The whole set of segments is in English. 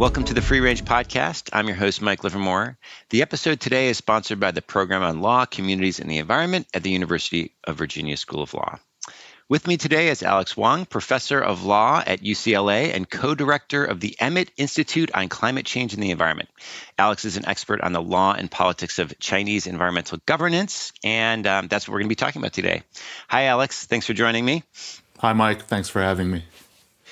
Welcome to the Free Range Podcast. I'm your host, Mike Livermore. The episode today is sponsored by the Program on Law, Communities, and the Environment at the University of Virginia School of Law. With me today is Alex Wang, professor of law at UCLA and co director of the Emmett Institute on Climate Change and the Environment. Alex is an expert on the law and politics of Chinese environmental governance, and um, that's what we're going to be talking about today. Hi, Alex. Thanks for joining me. Hi, Mike. Thanks for having me.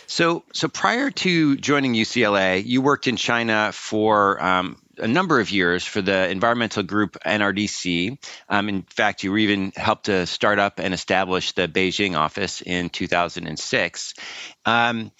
So, so prior to joining UCLA, you worked in China for um, a number of years for the environmental group NRDC. Um, in fact, you even helped to start up and establish the Beijing office in 2006. Um,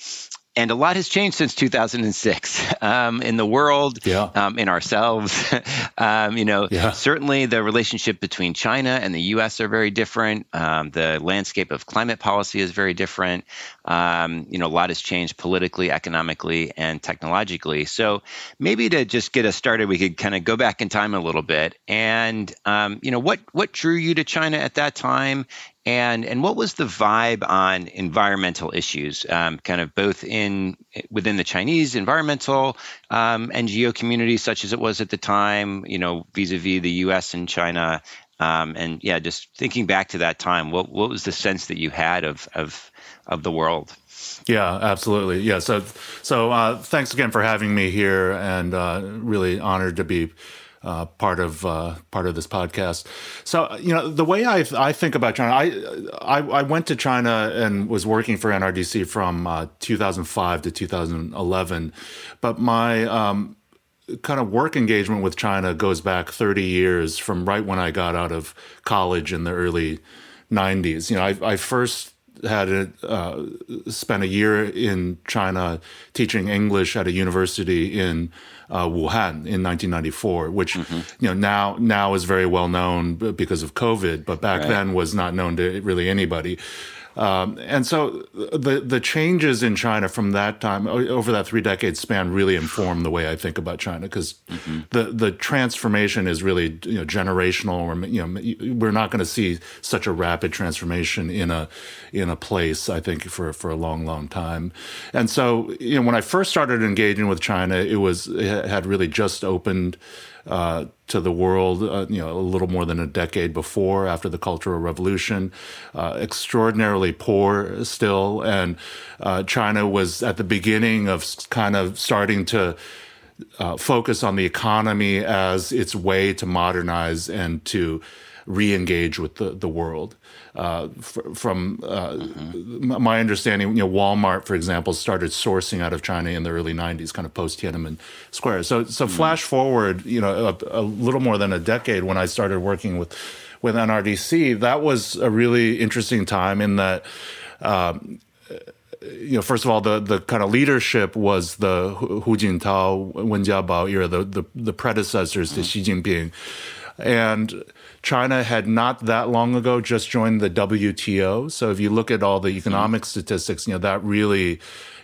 and a lot has changed since 2006 um, in the world, yeah. um, in ourselves. um, you know, yeah. certainly the relationship between China and the U.S. are very different. Um, the landscape of climate policy is very different. Um, you know, a lot has changed politically, economically, and technologically. So maybe to just get us started, we could kind of go back in time a little bit. And um, you know, what what drew you to China at that time, and and what was the vibe on environmental issues, um, kind of both in within the Chinese environmental um, NGO community, such as it was at the time, you know, vis-a-vis the U.S. and China, um, and yeah, just thinking back to that time, what what was the sense that you had of of of the world? Yeah, absolutely. Yeah. So so uh, thanks again for having me here, and uh, really honored to be uh, part of uh, part of this podcast. So you know the way I I think about China, I I, I went to China and was working for NRDC from uh, 2005 to 2011, but my um, kind of work engagement with China goes back 30 years from right when I got out of college in the early 90s. You know, I, I first had uh, spent a year in China teaching English at a university in uh, Wuhan in 1994, which mm-hmm. you know now now is very well known because of COVID, but back right. then was not known to really anybody. Um, and so the the changes in China from that time over that three decades span really inform the way I think about China because mm-hmm. the the transformation is really you know generational. Or you know we're not going to see such a rapid transformation in a in a place I think for for a long long time. And so you know when I first started engaging with China, it was it had really just opened uh, to the world, uh, you know, a little more than a decade before, after the Cultural Revolution. Uh, extraordinarily poor still, and uh, China was at the beginning of kind of starting to. Uh, focus on the economy as its way to modernize and to re-engage with the, the world. Uh, from uh, mm-hmm. my understanding, you know, Walmart, for example, started sourcing out of China in the early '90s, kind of post Tiananmen Square. So, so mm-hmm. flash forward, you know, a, a, little more than a decade when I started working with with NRDC. That was a really interesting time in that. Um, you know, first of all, the, the kind of leadership was the Hu Jintao, Wen Jiabao era, the, the, the predecessors to mm-hmm. Xi Jinping. And China had not that long ago just joined the WTO. So if you look at all the economic mm-hmm. statistics, you know, that really,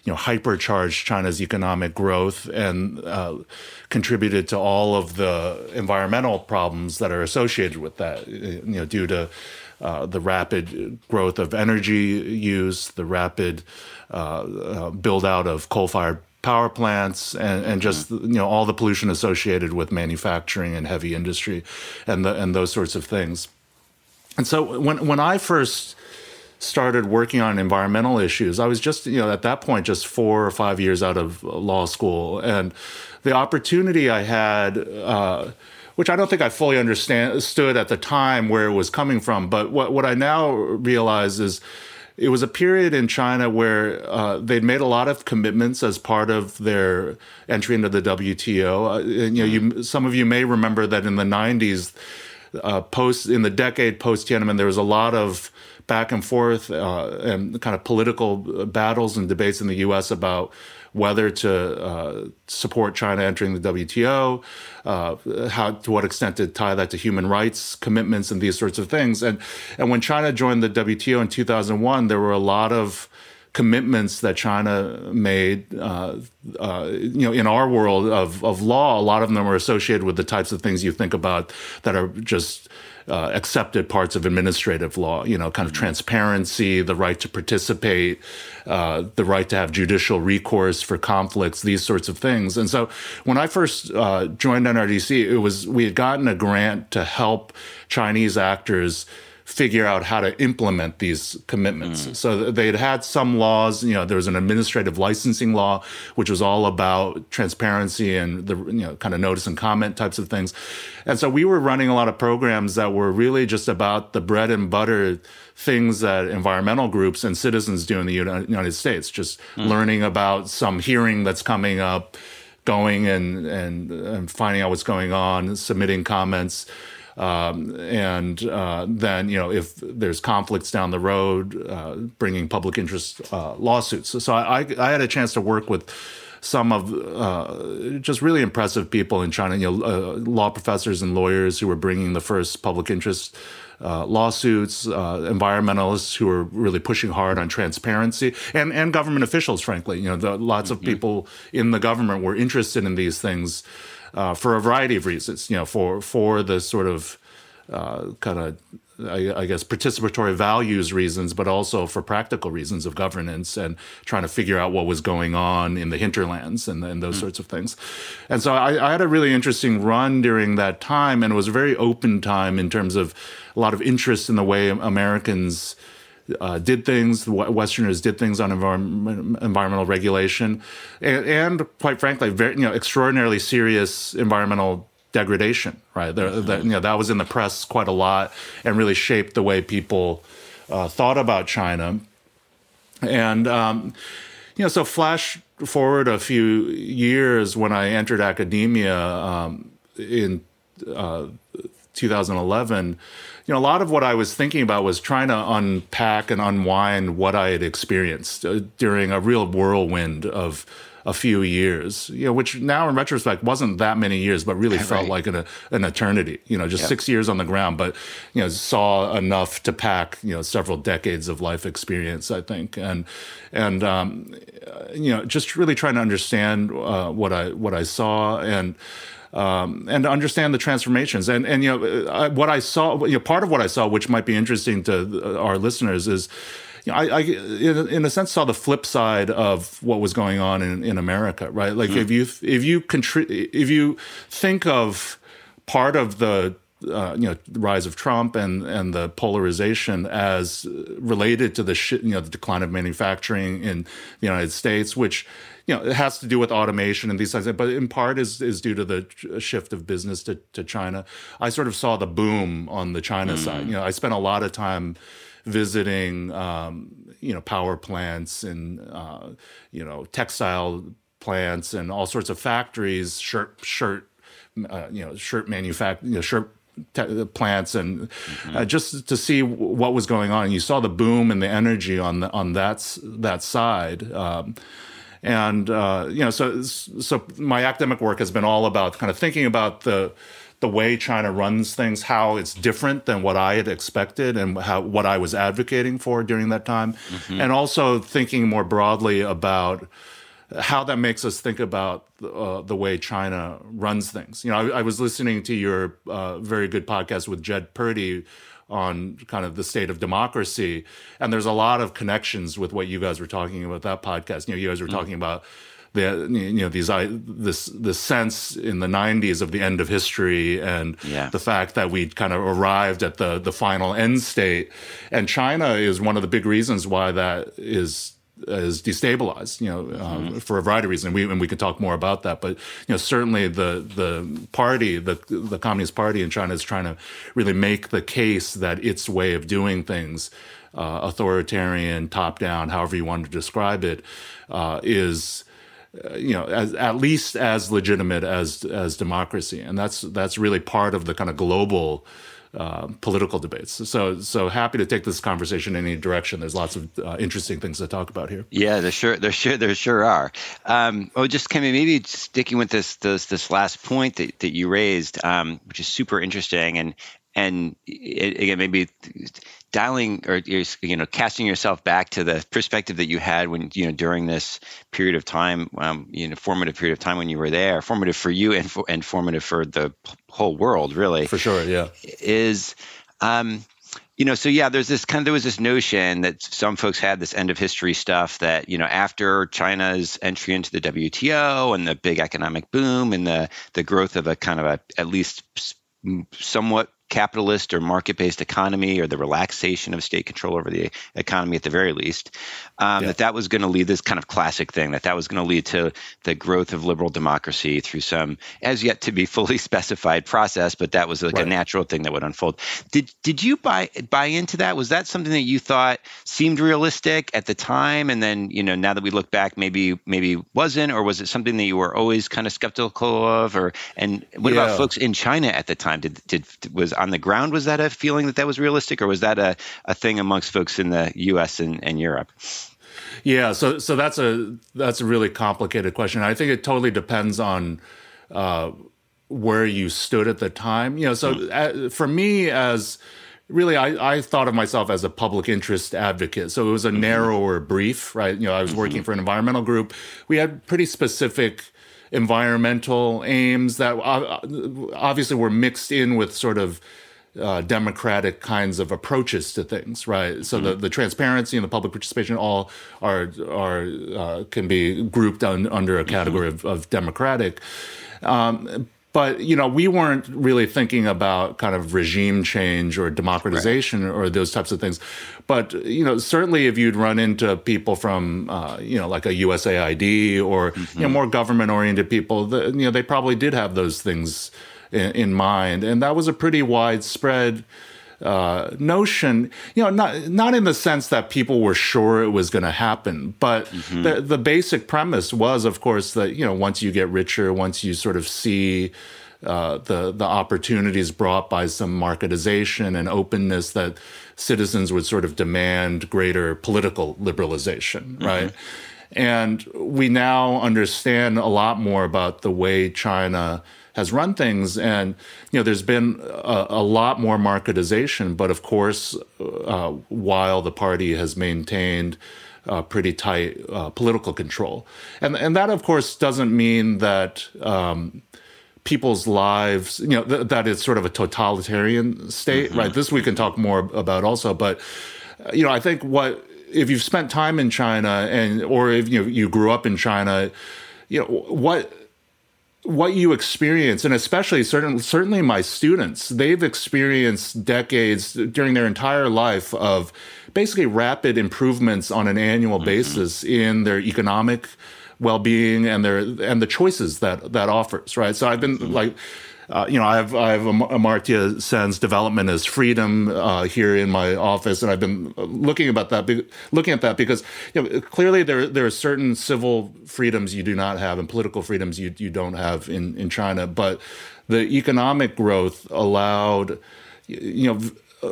you know, hypercharged China's economic growth and uh, contributed to all of the environmental problems that are associated with that, you know, due to uh, the rapid growth of energy use, the rapid uh, uh build out of coal fired power plants and, and just mm-hmm. you know all the pollution associated with manufacturing and heavy industry and the, and those sorts of things. And so when when I first started working on environmental issues, I was just you know at that point just four or five years out of law school, and the opportunity I had. Uh, which I don't think I fully understood at the time where it was coming from, but what what I now realize is it was a period in China where uh, they'd made a lot of commitments as part of their entry into the WTO. Uh, and, you know, you, some of you may remember that in the 90s, uh, post in the decade post Tiananmen, there was a lot of back and forth uh, and kind of political battles and debates in the U.S. about whether to uh, support China entering the WTO, uh, how to what extent to tie that to human rights commitments and these sorts of things. And and when China joined the WTO in 2001, there were a lot of commitments that China made, uh, uh, you know, in our world of, of law, a lot of them are associated with the types of things you think about that are just uh, accepted parts of administrative law, you know, kind of transparency, the right to participate, uh, the right to have judicial recourse for conflicts, these sorts of things. And so when I first uh, joined NRDC, it was we had gotten a grant to help Chinese actors figure out how to implement these commitments. Mm. So they'd had some laws, you know, there was an administrative licensing law, which was all about transparency and the, you know, kind of notice and comment types of things. And so we were running a lot of programs that were really just about the bread and butter things that environmental groups and citizens do in the United States, just mm. learning about some hearing that's coming up, going and, and, and finding out what's going on, submitting comments. Um, and uh, then, you know, if there's conflicts down the road, uh, bringing public interest uh, lawsuits. So, so I, I, had a chance to work with some of uh, just really impressive people in China, you know, uh, law professors and lawyers who were bringing the first public interest uh, lawsuits, uh, environmentalists who are really pushing hard on transparency, and and government officials. Frankly, you know, the, lots mm-hmm. of people in the government were interested in these things uh, for a variety of reasons. You know, for for the sort of uh, kind of I, I, guess participatory values reasons, but also for practical reasons of governance and trying to figure out what was going on in the hinterlands and, and those mm. sorts of things. And so I, I, had a really interesting run during that time, and it was a very open time in terms of a lot of interest in the way Americans uh, did things, Westerners did things on environment, environmental regulation, and, and, quite frankly, very, you know, extraordinarily serious environmental degradation. Right, there, you know, that was in the press quite a lot and really shaped the way people uh, thought about China. And um, you know, so flash forward a few years when I entered academia um, in uh, 2011 you know, a lot of what I was thinking about was trying to unpack and unwind what I had experienced uh, during a real whirlwind of a few years, you know, which now in retrospect wasn't that many years, but really right. felt like an, an eternity, you know, just yep. six years on the ground, but, you know, saw enough to pack, you know, several decades of life experience, I think. And, and, um, you know, just really trying to understand uh, what I, what I saw and, um, and understand the transformations. And and you know I, what I saw, you know, part of what I saw, which might be interesting to our listeners, is. You know, I, I in, a sense, saw the flip side of what was going on in, in America, right? Like mm. if you if you contri- if you think of part of the uh, you know the rise of Trump and and the polarization as related to the sh- you know the decline of manufacturing in the United States, which you know, it has to do with automation and these things, but in part is is due to the shift of business to, to China. I sort of saw the boom on the China mm. side. You know, I spent a lot of time visiting, um, you know, power plants and uh, you know textile plants and all sorts of factories, shirt shirt, uh, you know, shirt manufacturing, you know, shirt Te- plants and mm-hmm. uh, just to see what was going on. You saw the boom and the energy on the on that that side. Um, and uh, you know, so so my academic work has been all about kind of thinking about the the way China runs things, how it's different than what I had expected and how what I was advocating for during that time, mm-hmm. and also thinking more broadly about how that makes us think about uh, the way China runs things. You know, I, I was listening to your uh, very good podcast with Jed Purdy on kind of the state of democracy. And there's a lot of connections with what you guys were talking about that podcast. You know, you guys were mm. talking about the you know these this this sense in the 90s of the end of history and yeah. the fact that we kind of arrived at the the final end state and China is one of the big reasons why that is is destabilized, you know, um, mm-hmm. for a variety of reasons. We, and we can talk more about that. But you know, certainly the the party, the the Communist Party in China, is trying to really make the case that its way of doing things, uh, authoritarian, top down, however you want to describe it, uh, is. Uh, you know, as, at least as legitimate as as democracy, and that's that's really part of the kind of global uh, political debates. So, so happy to take this conversation in any direction. There's lots of uh, interesting things to talk about here. Yeah, there sure, there sure, there sure are. Um, oh, just of maybe sticking with this, this, this last point that, that you raised, um, which is super interesting, and and it, again, maybe dialing or you know casting yourself back to the perspective that you had when you know during this period of time, um, you know, formative period of time when you were there, formative for you and for, and formative for the whole world, really. For sure, yeah. Is um, you know, so yeah, there's this kind of there was this notion that some folks had this end of history stuff that you know after China's entry into the WTO and the big economic boom and the the growth of a kind of a at least somewhat capitalist or market based economy or the relaxation of state control over the economy at the very least, um, yeah. that that was going to lead this kind of classic thing, that that was going to lead to the growth of liberal democracy through some as yet to be fully specified process, but that was like right. a natural thing that would unfold. Did did you buy buy into that? Was that something that you thought seemed realistic at the time, and then you know now that we look back, maybe maybe wasn't, or was it something that you were always kind of skeptical of? Or and what yeah. about folks in China at the time? Did did was on the ground was that a feeling that that was realistic, or was that a, a thing amongst folks in the U.S. and, and Europe? Yeah, so so that's a that's a really complicated question. I think it totally depends on uh, where you stood at the time. You know, so mm. uh, for me as really I, I thought of myself as a public interest advocate so it was a mm-hmm. narrower brief right you know i was working mm-hmm. for an environmental group we had pretty specific environmental aims that uh, obviously were mixed in with sort of uh, democratic kinds of approaches to things, right? So mm-hmm. the, the transparency and the public participation all are are uh, can be grouped un, under a category mm-hmm. of, of, democratic. Um, but you know, we weren't really thinking about kind of regime change or democratization right. or those types of things. But you know, certainly if you'd run into people from uh, you know like a USAID or mm-hmm. you know more government oriented people, the, you know, they probably did have those things in, in mind, and that was a pretty widespread. Uh, notion, you know, not not in the sense that people were sure it was going to happen, but mm-hmm. the the basic premise was, of course, that you know once you get richer, once you sort of see uh, the the opportunities brought by some marketization and openness, that citizens would sort of demand greater political liberalization, mm-hmm. right? And we now understand a lot more about the way China has run things. And you know, there's been a, a lot more marketization, but of course, uh, while the party has maintained uh, pretty tight uh, political control, and and that of course doesn't mean that. Um, people's lives, you know, th- that it's sort of a totalitarian state, mm-hmm. right? This we can talk more about also, but you know, I think what if you've spent time in China and or if you know, you grew up in China, you know, what what you experience, and especially certain, certainly my students, they've experienced decades during their entire life of basically rapid improvements on an annual mm-hmm. basis in their economic well-being and their and the choices that that offers. Right. So I've been mm-hmm. like uh, you know, I have I have Amartya Sen's development as freedom uh, here in my office, and I've been looking about that, looking at that because you know, clearly there there are certain civil freedoms you do not have and political freedoms you you don't have in in China, but the economic growth allowed you know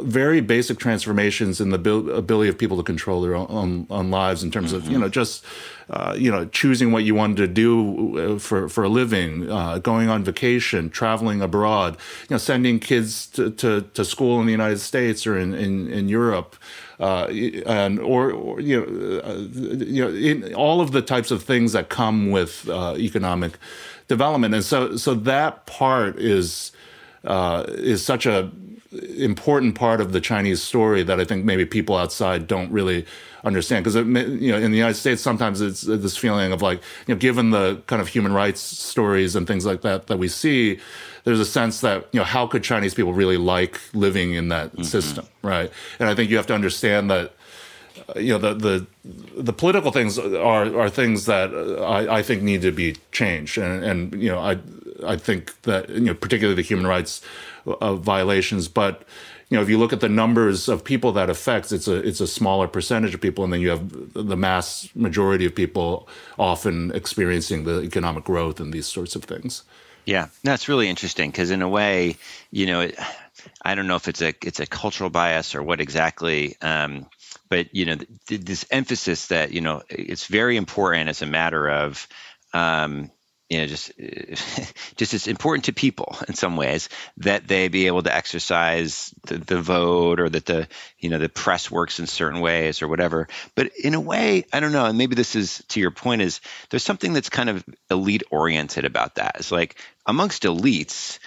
very basic transformations in the ability of people to control their own, own lives in terms of you know just uh, you know choosing what you wanted to do uh, for for a living, uh, going on vacation, traveling abroad, you know sending kids to, to, to school in the United States or in in, in Europe. Uh, and or, or, you know, uh, you know, in all of the types of things that come with uh, economic development, and so so that part is is such a important part of the Chinese story that I think maybe people outside don't really understand. Because you know, in the United States, sometimes it's this feeling of like, you know, given the kind of human rights stories and things like that that we see, there's a sense that you know, how could Chinese people really like living in that mm-hmm. system, right? And I think you have to understand that uh, you know the the the political things are are things that I, I think need to be changed and and you know I I think that you know particularly the human rights of violations. But you know, if you look at the numbers of people that affects, it's a it's a smaller percentage of people, and then you have the mass majority of people often experiencing the economic growth and these sorts of things. Yeah, that's really interesting because in a way, you know, it, I don't know if it's a it's a cultural bias or what exactly. Um, but you know, th- this emphasis that you know it's very important as a matter of um, you know just just it's important to people in some ways that they be able to exercise the, the, vote or that the you know the press works in certain ways or whatever. But in a way i don't know and maybe this is to your point is there's something that's kind of elite oriented about that. It's like amongst elites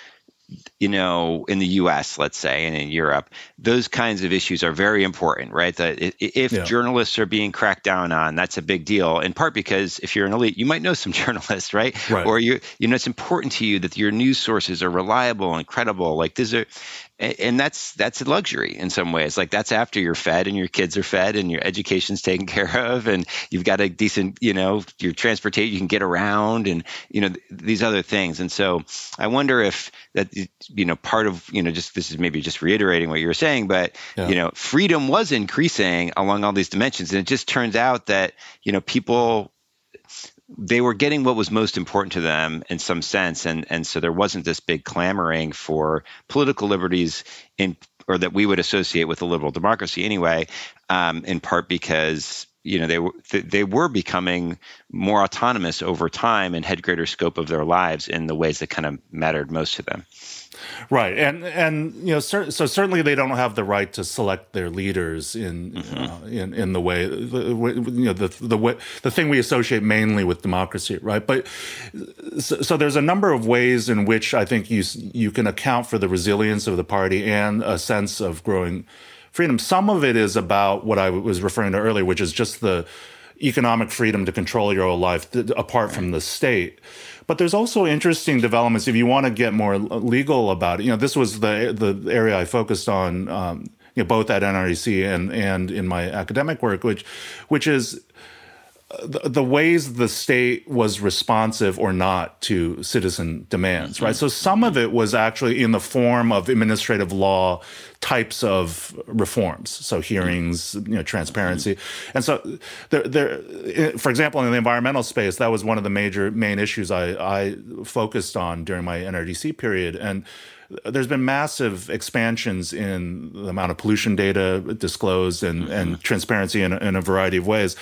you know, in the U.S., let's say, and in Europe, those kinds of issues are very important, right? That if yeah. journalists are being cracked down on, that's a big deal. In part because if you're an elite, you might know some journalists, right? right. Or you, you know, it's important to you that your news sources are reliable and credible. Like these are, and that's that's a luxury in some ways. Like that's after you're fed and your kids are fed and your education's taken care of and you've got a decent you know your transportation you can get around and you know th- these other things. And so i wonder if that you know part of you know just this is maybe just reiterating what you were saying but yeah. you know freedom was increasing along all these dimensions. And it just turns out that you know people they were getting what was most important to them in some sense, and and so there wasn't this big clamoring for political liberties in or that we would associate with a liberal democracy anyway, um, in part because you know they were they were becoming more autonomous over time and had greater scope of their lives in the ways that kind of mattered most to them. Right, and and you know, so certainly they don't have the right to select their leaders in mm-hmm. uh, in in the way you know the the way the thing we associate mainly with democracy, right? But so, so, there's a number of ways in which I think you you can account for the resilience of the party and a sense of growing freedom. Some of it is about what I was referring to earlier, which is just the economic freedom to control your own life apart from the state. But there's also interesting developments if you want to get more legal about it. You know, this was the the area I focused on, um, you know, both at NRDC and and in my academic work, which which is the, the, ways the state was responsive or not to citizen demands, right? Mm-hmm. So some of it was actually in the form of administrative law types of reforms, so hearings, you know, transparency, mm-hmm. and so there, there. For example, in the environmental space, that was one of the major main issues I, I focused on during my NRDC period, and there's been massive expansions in the amount of pollution data disclosed and, mm-hmm. and transparency in, in, a variety of ways.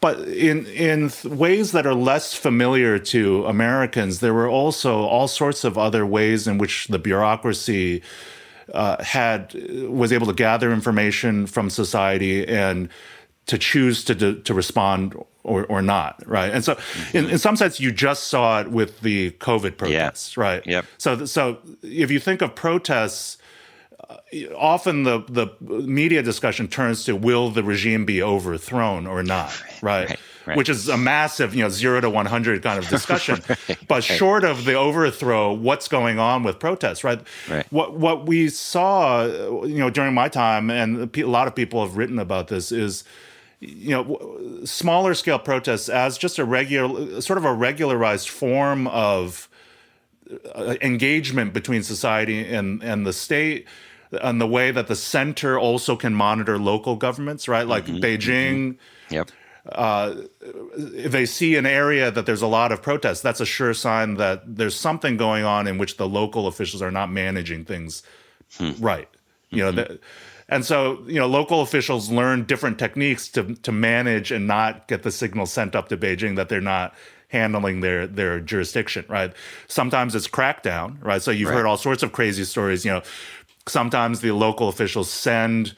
But in, in ways that are less familiar to Americans, there were also all sorts of other ways in which the bureaucracy uh, had was able to gather information from society and to choose to to respond or or not, right? And so, mm-hmm. in, in some sense, you just saw it with the COVID protests, yeah. right? Yep. So so if you think of protests. Uh, often the, the media discussion turns to will the regime be overthrown or not, right? right. Right. which is a massive, you know, zero to 100 kind of discussion. right. But short of the overthrow, what's going on with protests, right? right? What what we saw, you know, during my time, and a lot of people have written about this, is you know smaller scale protests as just a regular sort of a regularized form of uh, engagement between society and and the state and the way that the center also can monitor local governments right like mm-hmm, beijing mm-hmm. yep uh, if they see an area that there's a lot of protests, that's a sure sign that there's something going on in which the local officials are not managing things hmm. right. You mm-hmm. know, and so, you know, local officials learn different techniques to to manage and not get the signal sent up to Beijing that they're not handling their their jurisdiction, right? Sometimes it's crackdown, right? So you've right. heard all sorts of crazy stories, you know, sometimes the local officials send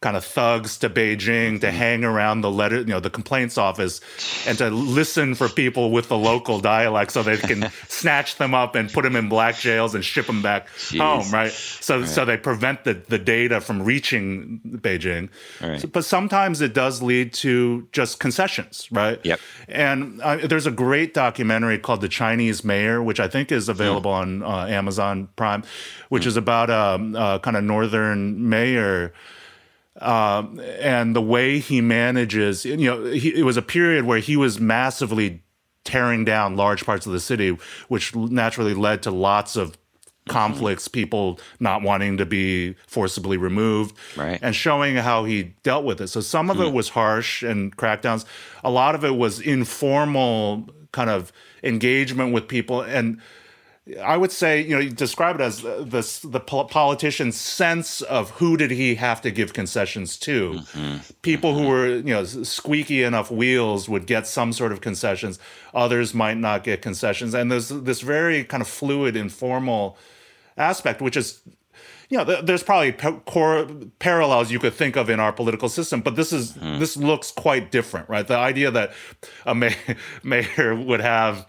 kind of thugs to Beijing to mm-hmm. hang around the letter, you know, the complaints office and to listen for people with the local dialect so they can snatch them up and put them in black jails and ship them back Jeez. home, right? So right. so they prevent the, the data from reaching Beijing. Right. So, but sometimes it does lead to just concessions, right? Yep. And uh, there's a great documentary called The Chinese Mayor, which I think is available mm. on uh, Amazon Prime, which mm. is about a, um, a kind of northern mayor um, and the way he manages, you know, he, it was a period where he was massively tearing down large parts of the city, which naturally led to lots of conflicts, people not wanting to be forcibly removed, right. and showing how he dealt with it. So some of mm. it hmm. was harsh and crackdowns. A lot of it was informal kind of engagement with people and I would say, you know, you describe it as the, the politician's sense of who did he have to give concessions to. Mm-hmm. People mm-hmm. who were, you know, squeaky enough wheels would get some sort of concessions. Others might not get concessions. And there's this very kind of fluid, informal aspect, which is, you know, there's probably core parallels you could think of in our political system, but this is mm-hmm. this looks quite different, right? The idea that a mayor would have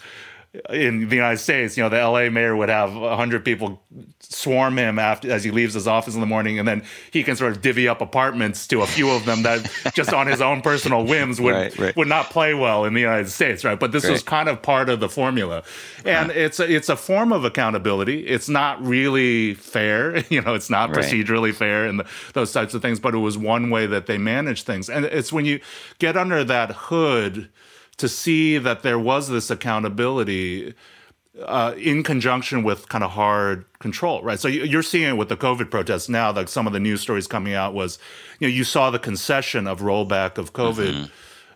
in the United States, you know, the LA mayor would have 100 people swarm him after as he leaves his office in the morning and then he can sort of divvy up apartments to a few of them that just on his own personal whims would right, right. would not play well in the United States, right? But this right. was kind of part of the formula. Uh-huh. And it's a, it's a form of accountability. It's not really fair, you know, it's not procedurally fair and the, those types of things, but it was one way that they managed things. And it's when you get under that hood to see that there was this accountability uh, in conjunction with kind of hard control, right? So you're seeing it with the COVID protests now. That some of the news stories coming out was, you know, you saw the concession of rollback of COVID. Mm-hmm.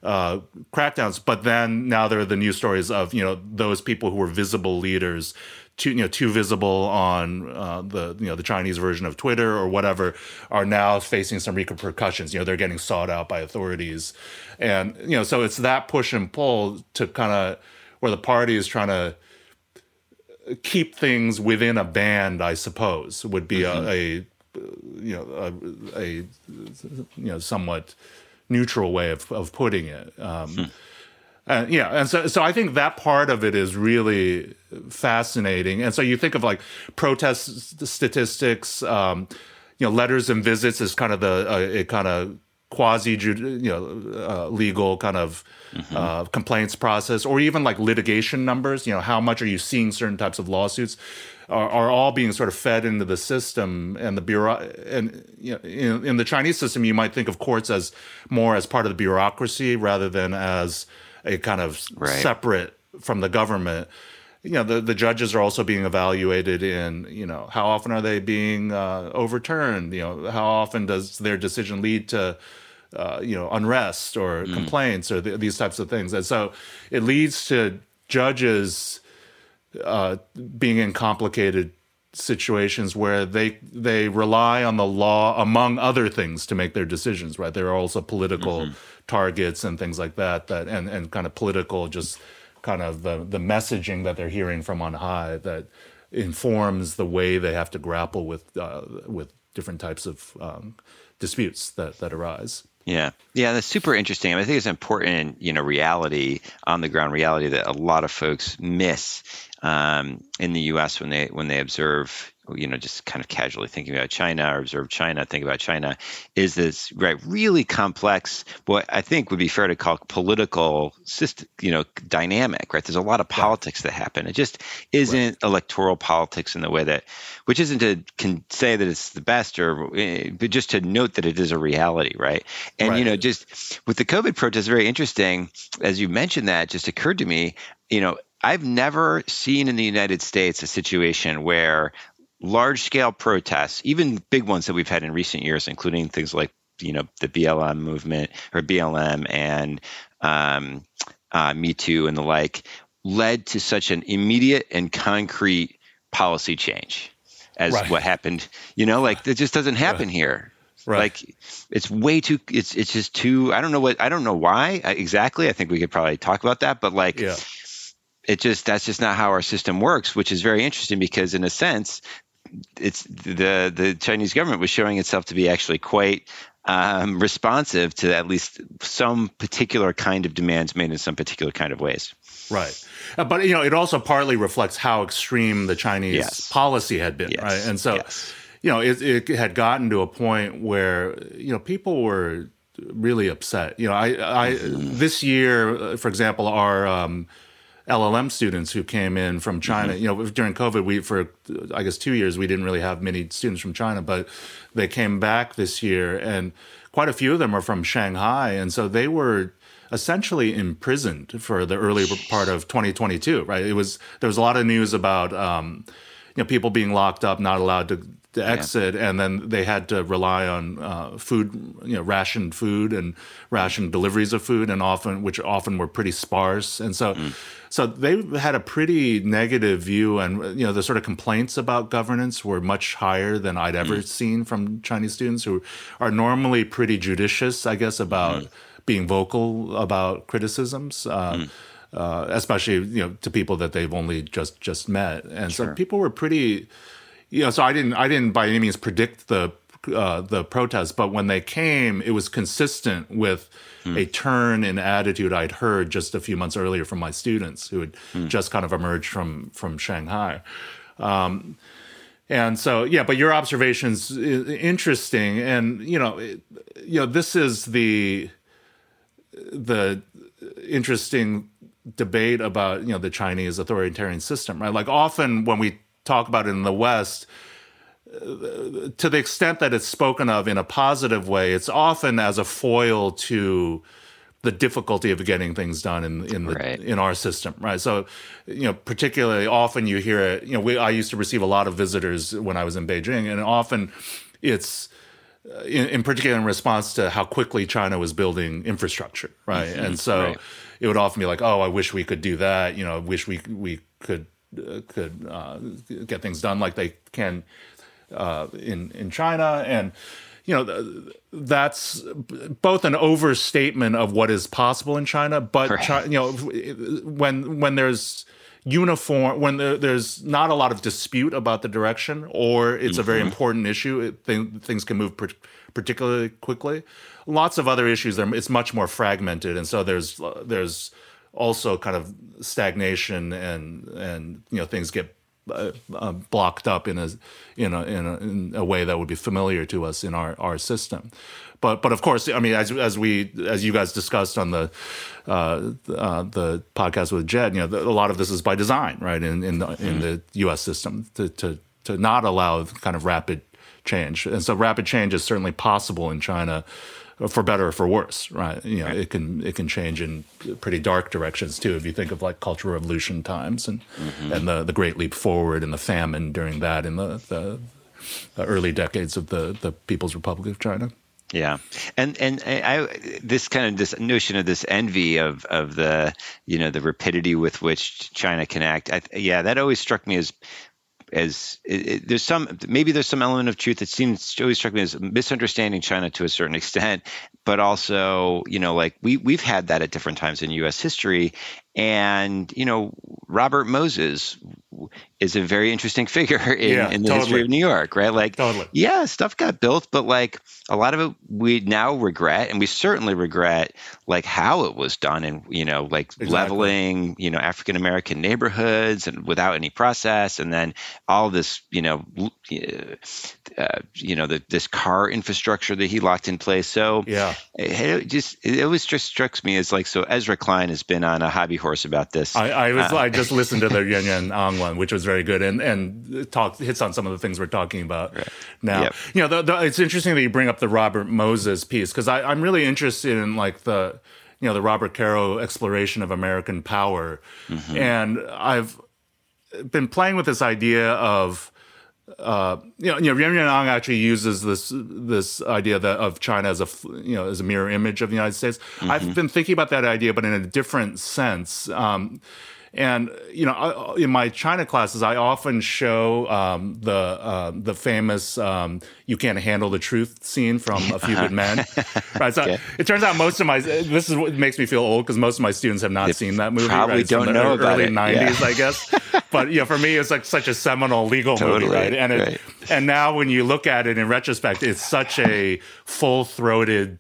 Uh, crackdowns, but then now there are the news stories of you know those people who were visible leaders too you know too visible on uh, the you know the Chinese version of Twitter or whatever are now facing some repercussions. You know they're getting sought out by authorities, and you know so it's that push and pull to kind of where the party is trying to keep things within a band. I suppose would be mm-hmm. a, a, you know a, a, you know somewhat neutral way of of putting it. Um, hmm uh, yeah, and so so I think that part of it is really fascinating. And so you think of like protest statistics, um, you know, letters and visits is kind of the uh, a kind of quasi you know uh, legal kind of mm-hmm. uh, complaints process, or even like litigation numbers. You know, how much are you seeing certain types of lawsuits? Are, are all being sort of fed into the system and the bureau and you know, in, in the Chinese system you might think of courts as more as part of the bureaucracy rather than as a kind of right. separate from the government. You know the, the judges are also being evaluated in you know how often are they being uh, overturned? You know how often does their decision lead to uh, you know unrest or mm. complaints or th- these types of things? And so it leads to judges uh, being in complicated situations where they they rely on the law among other things to make their decisions right? There are also political mm-hmm targets and things like that that and, and kind of political just kind of the, the messaging that they're hearing from on high that informs the way they have to grapple with uh, with different types of um, disputes that that arise. Yeah, yeah, that's super interesting. I, mean, I think it's important, you know, reality on the ground reality that a lot of folks miss um, in the U.S. when they when they observe you know, just kind of casually thinking about China or observe China, think about China, is this right really complex, what I think would be fair to call political system, you know, dynamic, right? There's a lot of politics that happen. It just isn't right. electoral politics in the way that, which isn't to can say that it's the best or, eh, but just to note that it is a reality, right? And right. you know, just with the COVID protests, very interesting. As you mentioned that, just occurred to me, you know, I've never seen in the United States a situation where large scale protests, even big ones that we've had in recent years, including things like you know the BLM movement or BLM and um, uh, Me Too and the like, led to such an immediate and concrete policy change as right. what happened. You know, like it just doesn't happen right. here. Right. Like it's way too. It's it's just too. I don't know what. I don't know why exactly. I think we could probably talk about that. But like, yeah it just that's just not how our system works which is very interesting because in a sense it's the the Chinese government was showing itself to be actually quite um, responsive to at least some particular kind of demands made in some particular kind of ways. Right, uh, but you know, it also partly reflects how extreme the Chinese yes. policy had been, yes. right? And so, yes. you know, it, it had gotten to a point where you know people were really upset. You know, I, I mm-hmm. this year, uh, for example, our um, LLM students who came in from China. Mm-hmm. You know, during COVID, we for I guess two years we didn't really have many students from China, but they came back this year, and quite a few of them are from Shanghai, and so they were essentially imprisoned for the early part of 2022. Right? It was there was a lot of news about um, you know people being locked up, not allowed to to exit, yeah. and then they had to rely on uh, food, you know, rationed food and rationed deliveries of food, and often which often were pretty sparse, and so. Mm. So they had a pretty negative view, and you know the sort of complaints about governance were much higher than I'd ever mm. seen from Chinese students who are normally pretty judicious, I guess, about mm. being vocal about criticisms. Uh, mm. uh, especially you know to people that they've only just just met, and sure. so people were pretty you know, so I didn't I didn't by any means predict the uh, the protests, but when they came, it was consistent with hmm. a turn in attitude I'd heard just a few months earlier from my students who had hmm. just kind of emerged from from Shanghai. Um, and so, yeah, but your observation's interesting, and you know, it, you know, this is the the interesting debate about you know the Chinese authoritarian system, right? Like often when we talk about it in the West, to the extent that it's spoken of in a positive way, it's often as a foil to the difficulty of getting things done in in the right. in our system, right? So, you know, particularly often you hear it. You know, we, I used to receive a lot of visitors when I was in Beijing, and often it's uh, in, in particular in response to how quickly China was building infrastructure, right? Mm-hmm. And so right. it would often be like, "Oh, I wish we could do that." You know, I wish we we could uh, could uh, get things done like they can uh, in in China, and you know that's both an overstatement of what is possible in China, but right. China, you know when when there's uniform when there, there's not a lot of dispute about the direction or it's mm-hmm. a very mm-hmm. important issue it, th- things can move per- particularly quickly lots of other issues there it's much more fragmented and so there's there's also kind of stagnation and and you know things get uh, uh, blocked up in a in a, in a in a way that would be familiar to us in our our system. But but of course, I mean, as as we as you guys discussed on the uh, uh, the podcast with Jed, you know, the, a lot of this is by design, right? In in the, in the U.S. system to to to not allow kind of rapid change, and so rapid change is certainly possible in China for better or for worse, right? You know, it can it can change in pretty dark directions too. If you think of like Cultural Revolution times and mm-hmm. and the the Great Leap Forward and the famine during that in the, the, the early decades of the the People's Republic of China. Yeah, and and I this kind of this notion of this envy of of the you know the rapidity with which China can act. I, yeah, that always struck me as as it, it, there's some maybe there's some element of truth that seems always struck me as misunderstanding China to a certain extent, but also you know like we we've had that at different times in U.S. history, and you know Robert Moses is a very interesting figure in, yeah, in the totally. history of New York, right? Like, totally. yeah, stuff got built, but like a lot of it we now regret, and we certainly regret like how it was done, and you know, like exactly. leveling, you know, African American neighborhoods and without any process, and then all this, you know, uh, you know, the, this car infrastructure that he locked in place. So yeah, it, it just it always just strikes me as like so. Ezra Klein has been on a hobby horse about this. I, I was uh, I just listened to the Yuen Yuen Ang one, which was very good, and and talk hits on some of the things we're talking about right. now. Yep. You know, the, the, it's interesting that you bring up the Robert Moses piece because I'm really interested in like the you know the Robert Caro exploration of American power, mm-hmm. and I've been playing with this idea of uh, you know, you know, Yuen Yuen Ang actually uses this this idea that of China as a you know as a mirror image of the United States. Mm-hmm. I've been thinking about that idea, but in a different sense. Um, and you know, in my China classes, I often show um, the uh, the famous um, "You Can't Handle the Truth" scene from A Few Good Men. right. So okay. it turns out most of my this is what makes me feel old because most of my students have not seen that movie. Probably right? don't know about early '90s, yeah. I guess. but you know, for me, it's like such a seminal legal totally, movie, right? And it, right. and now when you look at it in retrospect, it's such a full throated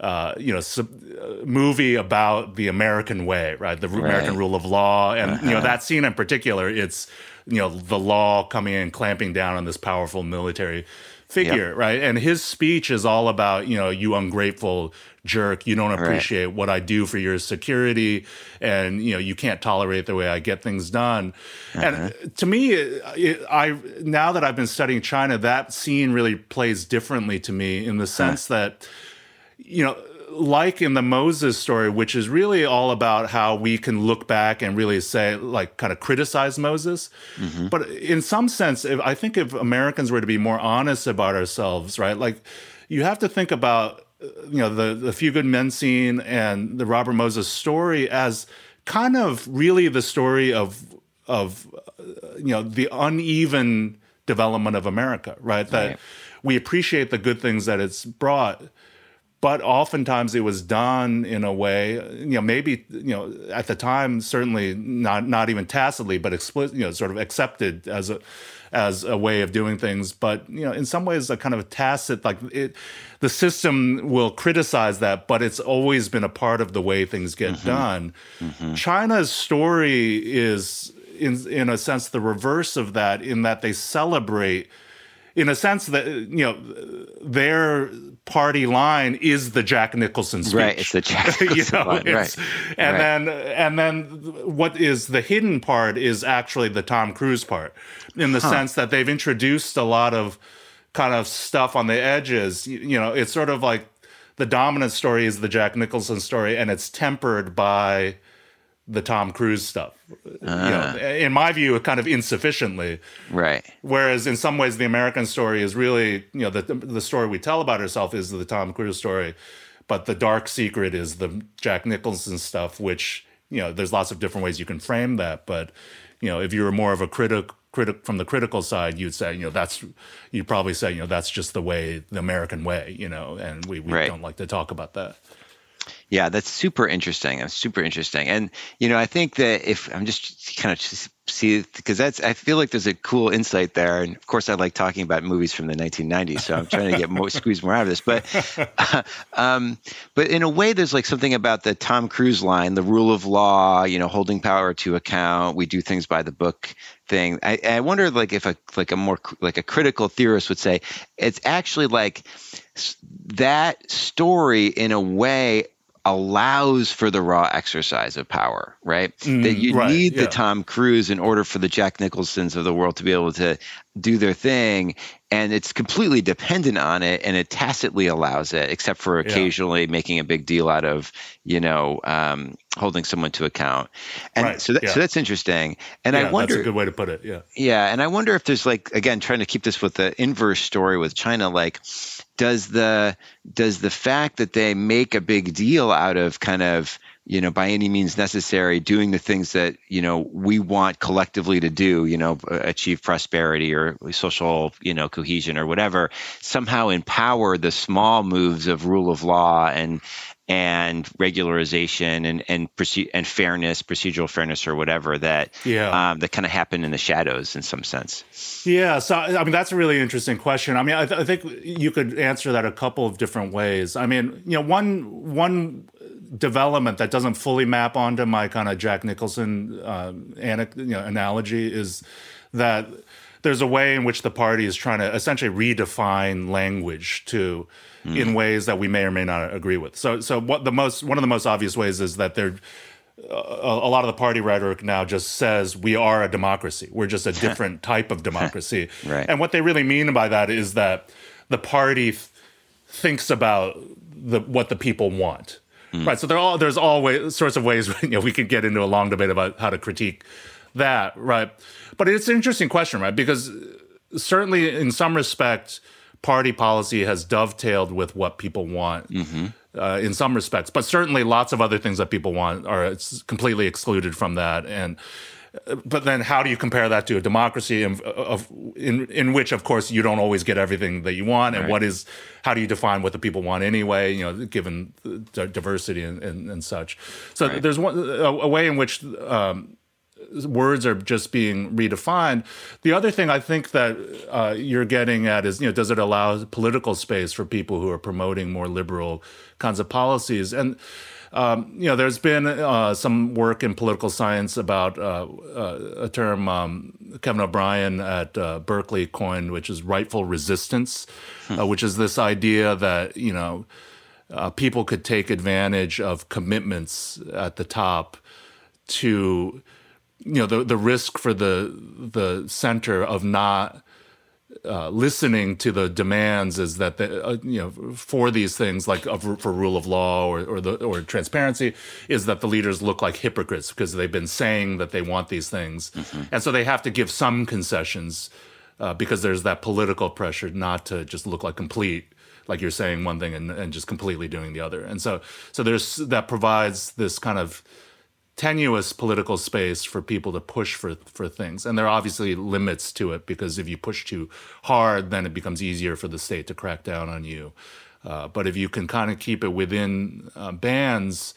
uh, you know, sub, uh, movie about the American way, right? The right. American rule of law, and uh-huh. you know uh-huh. that scene in particular. It's you know the law coming in, clamping down on this powerful military figure, yep. right? And his speech is all about you know you ungrateful jerk, you don't appreciate right. what I do for your security, and you know you can't tolerate the way I get things done. Uh-huh. And to me, it, it, I now that I've been studying China, that scene really plays differently to me in the sense huh. that you know, like in the Moses story, which is really all about how we can look back and really say, like, kind of criticize Moses. Mm-hmm. But in some sense, if, I think if Americans were to be more honest about ourselves, right, like, you have to think about, you know, the the Few Good Men scene and the Robert Moses story as kind of really the story of of you know the uneven development of America, right? That right. we appreciate the good things that it's brought, but oftentimes it was done in a way, you know, maybe you know at the time certainly not not even tacitly, but explicit, you know, sort of accepted as a as a way of doing things. But you know, in some ways, a kind of tacit like it, the system will criticize that, but it's always been a part of the way things get mm-hmm. done. Mm-hmm. China's story is in in a sense the reverse of that in that they celebrate in a sense that you know their party line is the Jack Nicholson speech. Right, it's the Jack Nicholson you know, line, right. And right. then and then what is the hidden part is actually the Tom Cruise part, in the huh. sense that they've introduced a lot of kind of stuff on the edges. You, you know, it's sort of like the dominant story is the Jack Nicholson story, and it's tempered by the Tom Cruise stuff. Uh, you know, ah. in my view, kind of insufficiently. Right. Whereas in some ways, the American story is really, you know, the the story we tell about ourselves is the Tom Cruise story, but the dark secret is the Jack Nicholson stuff, which you know, there's lots of different ways you can frame that. But you know, if you're more of a critic critic from the critical side, you'd say, you know, that's you'd probably say, you know, that's just the way, the American way, you know, and we, we right. don't like to talk about that. Yeah, that's super interesting. That's super interesting. And you know, I think that if I'm just kind of see because that's I feel like there's a cool insight there. And of course, I like talking about movies from the 1990s, so I'm trying to get more squeeze more out of this. But uh, um, but in a way, there's like something about the Tom Cruise line, the rule of law, you know, holding power to account. We do things by the book thing. I, I wonder like if a like a more like a critical theorist would say it's actually like that story in a way allows for the raw exercise of power, right? Mm, that you right, need yeah. the Tom Cruise in order for the Jack Nicholsons of the world to be able to do their thing. And it's completely dependent on it and it tacitly allows it, except for occasionally yeah. making a big deal out of, you know, um, holding someone to account. And right, so, that, yeah. so that's interesting. And I wonder. That's a good way to put it. Yeah. Yeah. And I wonder if there's like, again, trying to keep this with the inverse story with China, like, does the does the fact that they make a big deal out of kind of you know by any means necessary doing the things that you know we want collectively to do you know achieve prosperity or social you know cohesion or whatever somehow empower the small moves of rule of law and and regularization and and proce- and fairness, procedural fairness or whatever that yeah. um, that kind of happen in the shadows in some sense. Yeah, so I mean that's a really interesting question. I mean, I, th- I think you could answer that a couple of different ways. I mean, you know, one one development that doesn't fully map onto my kind of Jack Nicholson uh, you know, analogy is that there's a way in which the party is trying to essentially redefine language to mm. in ways that we may or may not agree with. So, so what the most one of the most obvious ways is that they're a, a lot of the party rhetoric now just says we are a democracy. We're just a different type of democracy. right. And what they really mean by that is that the party th- thinks about the what the people want. Mm. Right. So there all there's always sorts of ways you know we could get into a long debate about how to critique that. Right. But it's an interesting question, right? Because certainly in some respect party policy has dovetailed with what people want mm-hmm. uh, in some respects, but certainly lots of other things that people want are completely excluded from that. And uh, but then, how do you compare that to a democracy in, of, in, in which, of course, you don't always get everything that you want? And right. what is how do you define what the people want anyway? You know, given diversity and, and, and such. So right. there's one a, a, way in which um, words are just being redefined. The other thing I think that uh, you're getting at is, you know, does it allow political space for people who are promoting more liberal kinds of policies? And um, you know, there's been uh, some work in political science about uh, uh a term um, Kevin O'Brien at uh, Berkeley coined, which is rightful resistance, hmm. Uh, which is this idea that you know people could take advantage of commitments at the top to you know the the risk for the the center of not uh, listening to the demands is that the, uh, you know for these things like for rule of law or or, the, or transparency is that the leaders look like hypocrites because they've been saying that they want these things, mm-hmm. and so they have to give some concessions uh, because there's that political pressure not to just look like complete like you're saying one thing and, and just completely doing the other, and so so there's that provides this kind of tenuous political space for people to push for for things. And there are obviously limits to it because if you push too hard then it becomes easier for the state to crack down on you. Uh, but if you can kind of keep it within uh, bands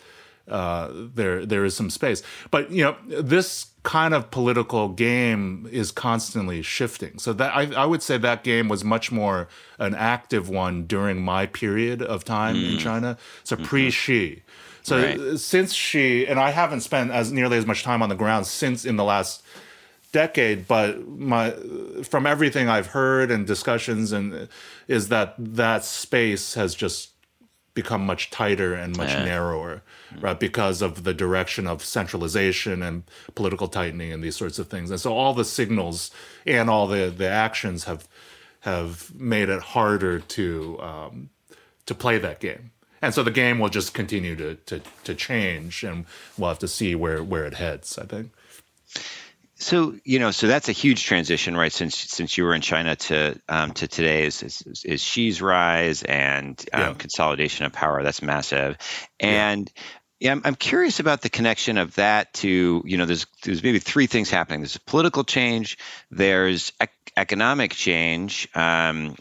uh, there there is some space. But you know this kind of political game is constantly shifting. So that I, I would say that game was much more an active one during my period of time mm. in china. So mm-hmm. pre-Xi so right. since Xi and I haven't spent as nearly as much time on the ground since in the last decade, but my from everything I've heard and discussions and is that that space has just become much tighter and much yeah. narrower, right? Because of the direction of centralization and political tightening and these sorts of things. And so all the signals and all the the actions have have made it harder to um, to play that game and so the game will just continue to to to change, and we'll have to see where where it heads. I think. So you know, so that's a huge transition, right? Since since you were in China to um, to today is, is, is Xi's rise and um, yeah. consolidation of power. That's massive, and. Yeah. Yeah, I'm, I'm curious about the connection of that to you know there's there's maybe three things happening. There's political change, there's ec- economic change, um,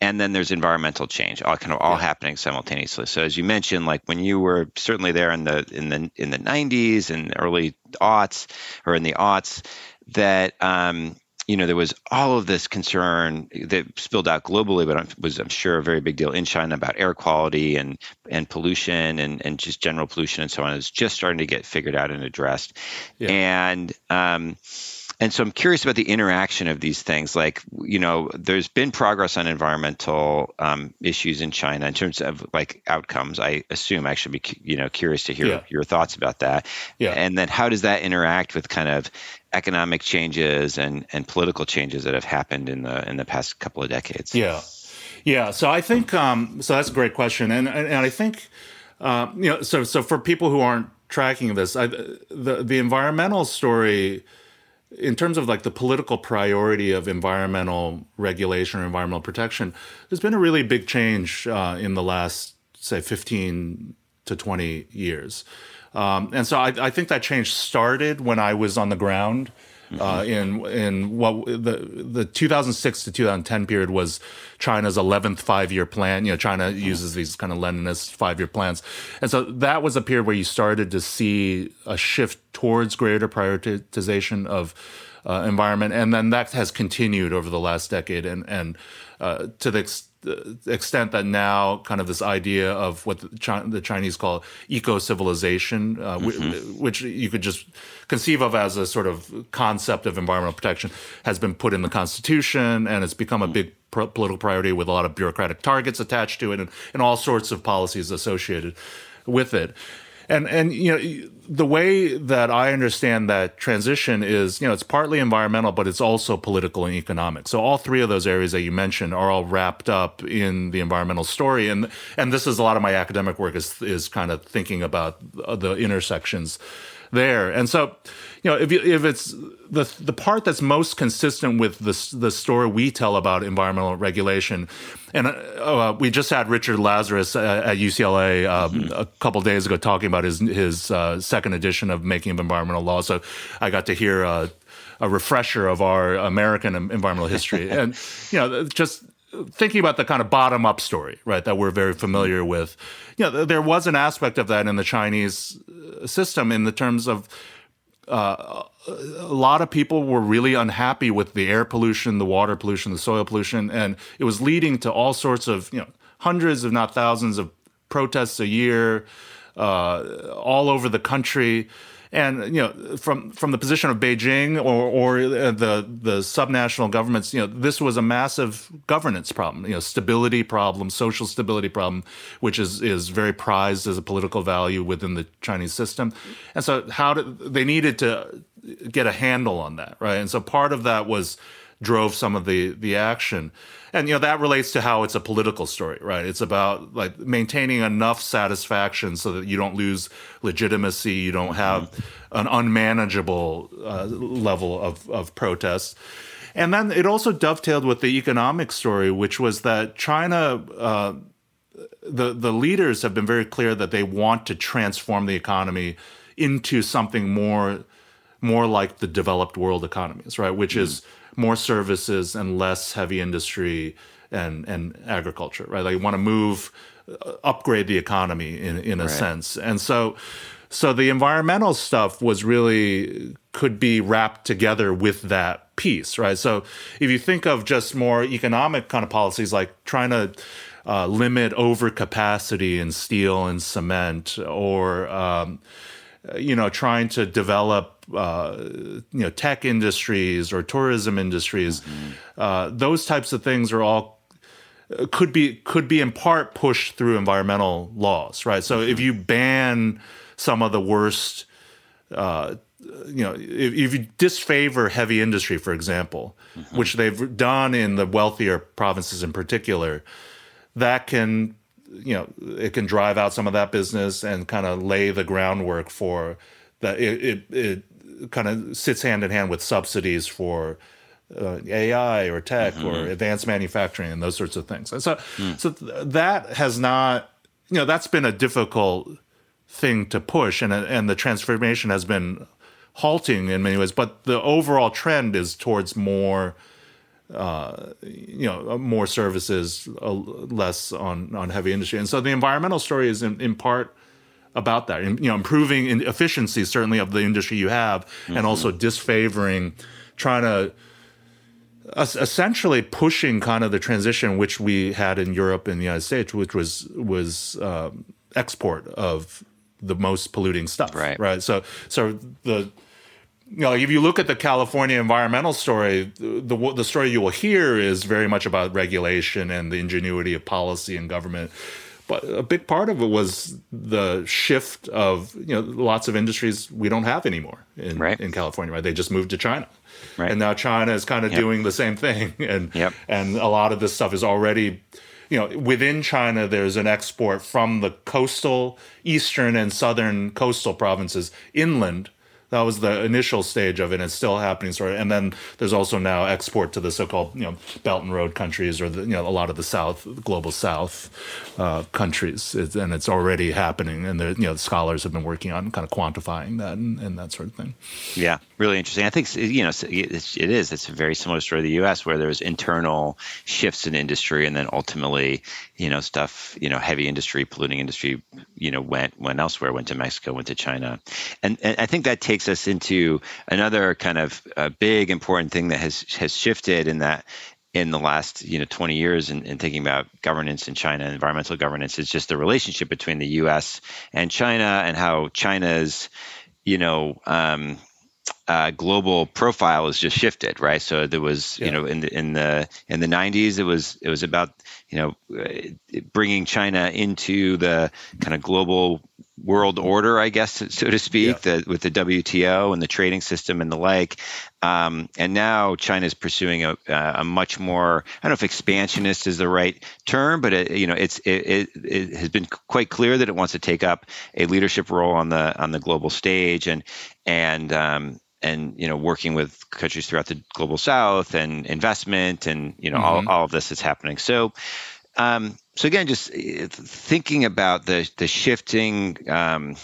and then there's environmental change all kind of all yeah. happening simultaneously so as you mentioned like when you were certainly there in the in the in the 90s and early aughts or in the aughts that um, you know there was all of this concern that spilled out globally but was i'm sure a very big deal in china about air quality and and pollution and and just general pollution and so on is just starting to get figured out and addressed yeah. and um, and so I'm curious about the interaction of these things. Like, you know, there's been progress on environmental um, issues in China in terms of like outcomes. I assume I should be, you know, curious to hear yeah. your thoughts about that. Yeah. And then how does that interact with kind of economic changes and and political changes that have happened in the in the past couple of decades? Yeah. Yeah. So I think um, so. That's a great question, and and, and I think uh, you know, so so for people who aren't tracking this, I, the the environmental story in terms of like the political priority of environmental regulation or environmental protection, there's been a really big change uh, in the last, say, 15 to 20 years. Um, and so I, I, think that change started when I was on the ground uh, in in what the the 2006 to 2010 period was China's 11th five year plan. You know, China mm-hmm. uses these kind of Leninist five year plans, and so that was a period where you started to see a shift towards greater prioritization of uh, environment, and then that has continued over the last decade, and and uh, to the extent extent that now kind of this idea of what the, the Chinese call eco civilization, uh, mm-hmm. which you could just conceive of as a sort of concept of environmental protection, has been put in the constitution and it's become a big pro- political priority with a lot of bureaucratic targets attached to it and, and all sorts of policies associated with it and and you know the way that I understand that transition is you know it's partly environmental, but it's also political and economic. So all three of those areas that you mentioned are all wrapped up in the environmental story, and and this is a lot of my academic work is is kind of thinking about the intersections there. And so, you know, if you, if it's the the part that's most consistent with the the story we tell about environmental regulation, and uh, uh we just had Richard Lazarus at UCLA um, mm-hmm. a couple days ago talking about his his uh, second edition of Making of Environmental Law. So I got to hear. Uh, a refresher of our American environmental history, and you know, just thinking about the kind of bottom up story, right, that we're very familiar with, you know, there was an aspect of that in the Chinese uh, system in the terms of uh, a lot of people were really unhappy with the air pollution, the water pollution, the soil pollution, and it was leading to all sorts of, you know, hundreds, if not thousands, of protests a year uh, all over the country and you know from from the position of Beijing or or uh, the the subnational governments, you know this was a massive governance problem, you know stability problem, social stability problem, which is is very prized as a political value within the Chinese system, and so how did they needed to get a handle on that, right? And so part of that was drove some of the the action and you know that relates to how it's a political story right it's about like maintaining enough satisfaction so that you don't lose legitimacy you don't have an unmanageable uh, level of of protests and then it also dovetailed with the economic story which was that china uh, the the leaders have been very clear that they want to transform the economy into something more more like the developed world economies, right? Which mm. is more services and less heavy industry and and agriculture, right? Like you want to move uh, upgrade the economy in in a right. sense. And so so the environmental stuff was really could be wrapped together with that piece, right? So if you think of just more economic kind of policies like trying to uh, limit overcapacity in steel and cement, or um, you know, trying to develop uh, you know tech industries or tourism industries. Mm-hmm. Uh, those types of things are all uh, could be could be in part pushed through environmental laws, right? So mm-hmm. if you ban some of the worst, uh, you know, if, if, you disfavor heavy industry, for example, mm-hmm. which they've done in the wealthier provinces in particular, that can you know it can drive out some of that business and kind of lay the groundwork for that it, it, it kind of sits hand in hand with subsidies for uh, AI or tech mm-hmm. or advanced manufacturing and those sorts of things. And so, mm. so th- that has not, you know, that's been a difficult thing to push, and and the transformation has been halting in many ways. But the overall trend is towards more uh, you know more services, uh, less on on heavy industry, and so the environmental story is in, in part about that. you know, improving in efficiency certainly of the industry you have, mm-hmm. and also disfavoring, trying to essentially pushing kind of the transition which we had in Europe and the United States, which was was um, export of the most polluting stuff. Right. Right. So so the you know, if you look at the California environmental story, the the story you will hear is very much about regulation and the ingenuity of policy and government. But a big part of it was the shift of you know lots of industries we don't have anymore in right. in California. Right, they just moved to China, right. and now China is kind of yep. doing the same thing, and yep. and a lot of this stuff is already you know, within China, there's an export from the coastal, eastern, and southern coastal provinces inland that was the initial stage of it and it's still happening sort of. And then there's also now export to the so-called you know belt and road countries or the you know a lot of the south global south uh, countries. It's, and it's already happening and the you know scholars have been working on kind of quantifying that and, and that sort of thing. Yeah really interesting i think you know it's, it is it's a very similar story to the us where there's internal shifts in industry and then ultimately you know stuff you know heavy industry polluting industry you know went went elsewhere went to mexico went to china and, and i think that takes us into another kind of uh, big important thing that has has shifted in that in the last you know 20 years In thinking about governance in China, environmental governance, is just the relationship between the U.S. and China and how China's you know um, uh, global profile has just shifted, right? So there was, yeah. you know, in the in the in the 90s, it was it was about you know uh, bringing China into the kind of global world order, I guess, so to speak, yeah. the, with the WTO and the trading system and the like. Um, and now China is pursuing a, a, much more, I don't know if expansionist is the right term, but it, you know, it's it, it, it, has been quite clear that it wants to take up a leadership role on the on the global stage and and um, and you know working with countries throughout the global south and investment and you know mm-hmm. all, all of this is happening. So um, so again, just uh, thinking about the the shifting, um,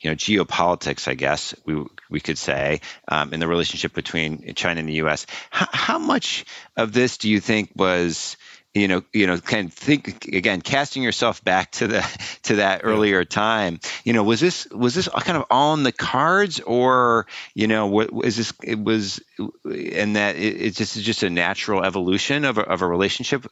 you know, geopolitics, I guess we we could say, um, in the relationship between China and the U.S. How, how much of this do you think was you know you know can think again casting yourself back to the to that earlier time you know was this was this kind of on the cards or you know what was this it was and that it, it's just just a natural evolution of a, of a relationship?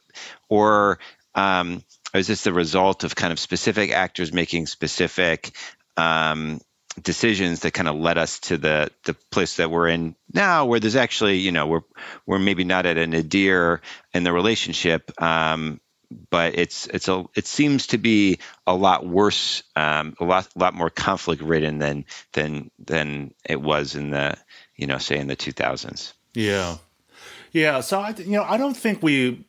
Or um, or is this the result of kind of specific actors making specific um, decisions that kind of led us to the the place that we're in now, where there's actually, you know, we're we're maybe not at a nadir in the relationship, um, but it's it's a it seems to be a lot worse, um, a lot lot more conflict ridden than than than it was in the you know say in the 2000s. Yeah, Yeah, so I, you know, I don't think we, you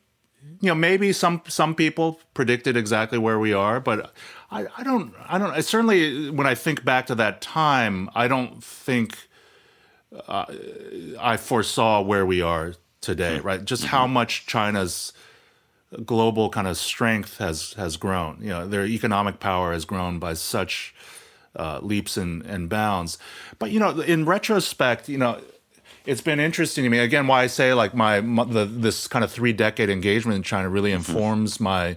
know, maybe some some people predicted exactly where we are, but I, I don't, I don't. I certainly, when I think back to that time, I don't think uh, I foresaw where we are today. Mm-hmm. Right, just mm-hmm. how much China's global kind of strength has has grown. You know, their economic power has grown by such uh, leaps and, and bounds. But you know, in retrospect, you know, it's been interesting to me. Again, why I say like my, my the, this kind of three decade engagement in China really mm-hmm. informs my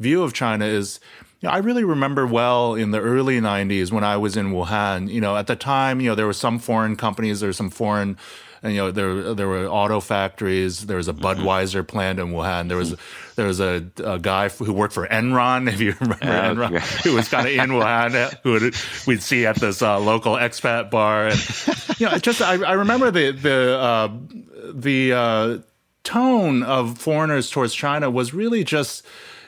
view of China is. You know, I really remember well in the early 90s when I was in Wuhan, you know, at the time, you know, there were some foreign companies, there were some foreign and you know there there were auto factories. There was a mm-hmm. Budweiser plant in Wuhan. There was there was a, a guy who worked for Enron, if you remember uh, Enron, yeah. who was kind of in Wuhan, who would, we'd see at this uh, local expat bar. And, you know, just I, I remember the the uh, the uh, tone of foreigners towards China was really just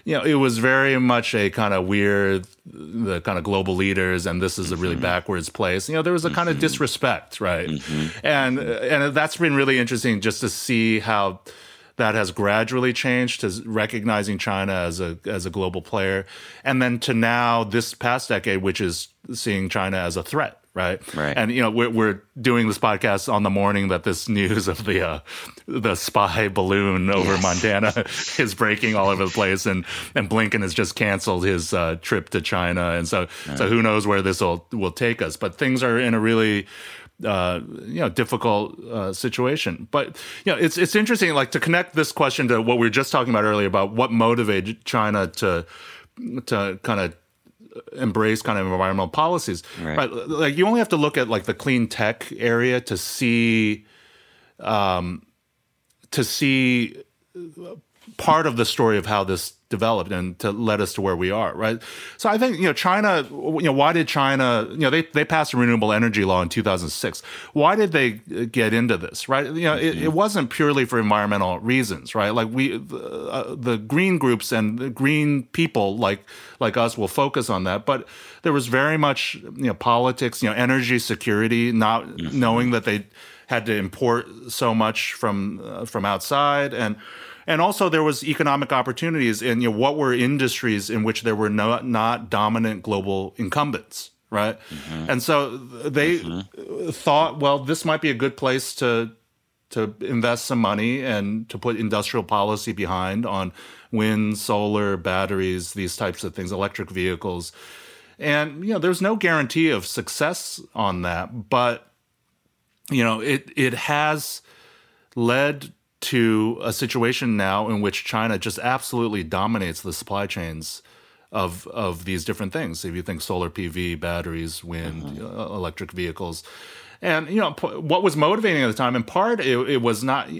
you know, it was very much a kind of weird, the kind of global leaders, and this is a really mm-hmm. backwards place. You know, there was a kind of mm-hmm. disrespect, right? Mm-hmm. And and that's been really interesting just to see how that has gradually changed to recognizing China as a as a global player, and then to now this past decade, which is seeing China as a threat right? Right. And you know, we're, we're doing this podcast on the morning that this news of the uh, the spy balloon over yes. Montana is breaking all over the place, and and Blinken has just canceled his uh, trip to China, and so right. so who knows where this will will take us? But things are in a really uh, you know difficult uh, situation. But you know, it's it's interesting, like to connect this question to what we were just talking about earlier about what motivated China to to kind of embrace kind of environmental policies. Right. But like you only have to look at like the clean tech area to see um to see part of the story of how this developed and to lead us to where we are, right? So I think you know China. You know why did China? You know they they passed a renewable energy law in 2006. Why did they get into this, right? You know it, it wasn't purely for environmental reasons, right? Like we uh, the green groups and the green people like like us will focus on that, but there was very much you know politics, you know energy security, not mm-hmm. knowing that they had to import so much from uh, from outside and and also there was economic opportunities in you know what were industries in which there were no, not dominant global incumbents right mm-hmm. and so they mm-hmm. thought well this might be a good place to to invest some money and to put industrial policy behind on wind solar batteries these types of things electric vehicles and you know there's no guarantee of success on that but you know it it has led to a situation now in which China just absolutely dominates the supply chains of of these different things. If you think solar PV, batteries, wind, mm-hmm. uh, electric vehicles, and you know what was motivating at the time. In part, it, it was not.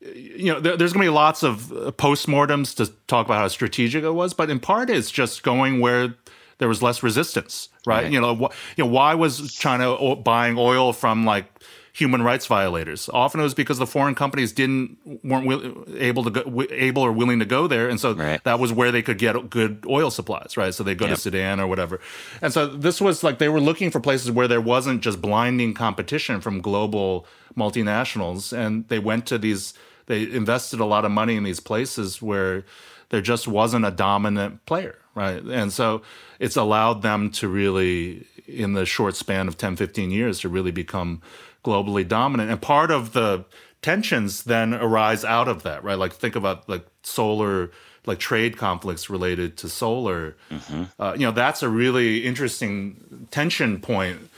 You know, there, there's going to be lots of postmortems to talk about how strategic it was, but in part, it's just going where there was less resistance, right? right. You know, wh- you know, why was China buying oil from like human rights violators. Often it was because the foreign companies didn't weren't will, able to go, able or willing to go there, and so right. that was where they could get good oil supplies, right? So they go yep. to Sudan or whatever. And so this was like they were looking for places where there wasn't just blinding competition from global multinationals, and they went to these. They invested a lot of money in these places where there just wasn't a dominant player, right? And so it's allowed them to really, in the short span of 10, 15 years, to really become globally dominant. And part of the tensions then arise out of that, right? Like think about like solar, like trade conflicts related to solar. Mm-hmm. Uh, you know, that's a really interesting tension point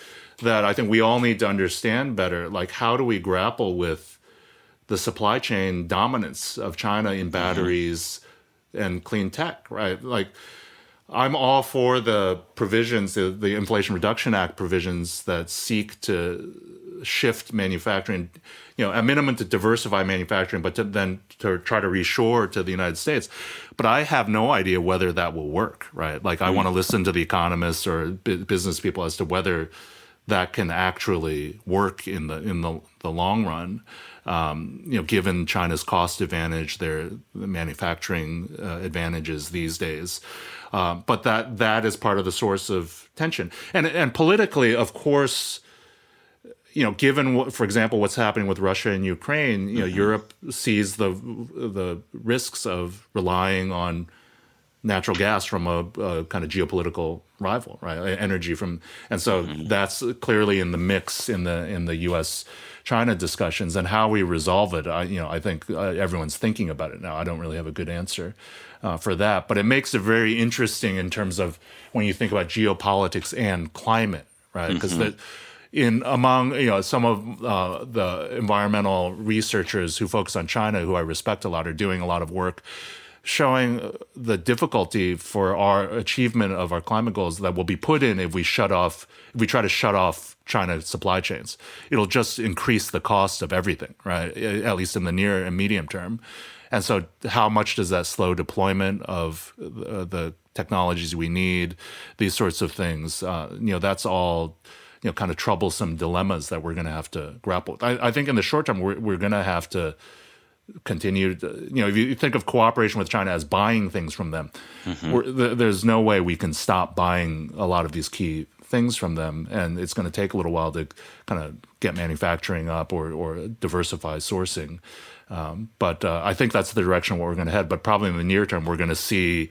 that I think we all need to understand better. Like, how do we grapple with the supply chain dominance of China in mm-hmm. batteries mm-hmm. and clean tech, right? Like, I'm all for the provisions, the, the Inflation Reduction Act provisions that seek to shift manufacturing, you know, a minimum to diversify manufacturing, but to then to try to reshore to the United States. But I have no idea whether that will work, right? Like, I mm-hmm. want to listen to the economists or business people as to whether that can actually work in the in the, the long run. Um, you know, given China's cost advantage, their manufacturing uh, advantages these days. Uh, but that that is part of the source of tension, and and politically, of course, you know, given what, for example, what's happening with Russia and Ukraine, you know, mm-hmm. Europe sees the the risks of relying on natural gas from a, a, kind of geopolitical rival, right? Energy from, and so mm-hmm. that's clearly in the mix in the in the U.S. China discussions and how we resolve it. I, you know, I think uh, everyone's thinking about it now. I don't really have a good answer uh, for that, but it makes it very interesting in terms of when you think about geopolitics and climate, right? Because mm-hmm. In among you know some of uh, the environmental researchers who focus on China, who I respect a lot, are doing a lot of work showing the difficulty for our achievement of our climate goals that will be put in if we shut off if we try to shut off China supply chains. It'll just increase the cost of everything, right? At least in the near and medium term. And so, how much does that slow deployment of uh, the technologies we need? These sorts of things. Uh, you know, that's all you know, kind of troublesome dilemmas that we're going to have to grapple with. I, I think in the short term, we're, we're going to have to continue to, you know if you think of cooperation with china as buying things from them mm-hmm. there's no way we can stop buying a lot of these key things from them and it's going to take a little while to kind of get manufacturing up or, or diversify sourcing um, but uh, i think that's the direction where we're going to head but probably in the near term we're going to see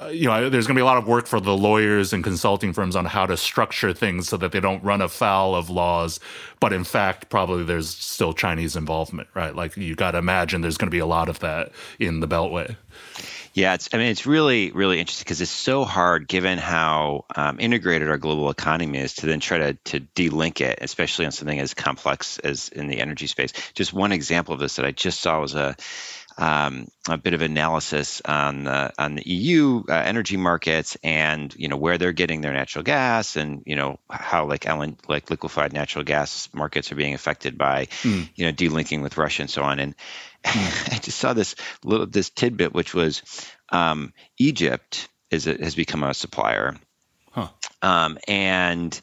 uh, you know, there's going to be a lot of work for the lawyers and consulting firms on how to structure things so that they don't run afoul of laws. But in fact, probably there's still Chinese involvement, right? Like you got to imagine there's going to be a lot of that in the Beltway. Yeah, it's. I mean, it's really, really interesting because it's so hard, given how um, integrated our global economy is, to then try to to delink it, especially on something as complex as in the energy space. Just one example of this that I just saw was a um, a bit of analysis on the on the EU uh, energy markets and you know where they're getting their natural gas and you know how like LN, like liquefied natural gas markets are being affected by mm. you know delinking with Russia and so on. And mm. I just saw this little this tidbit which was um, Egypt is a, has become a supplier. Huh. Um, and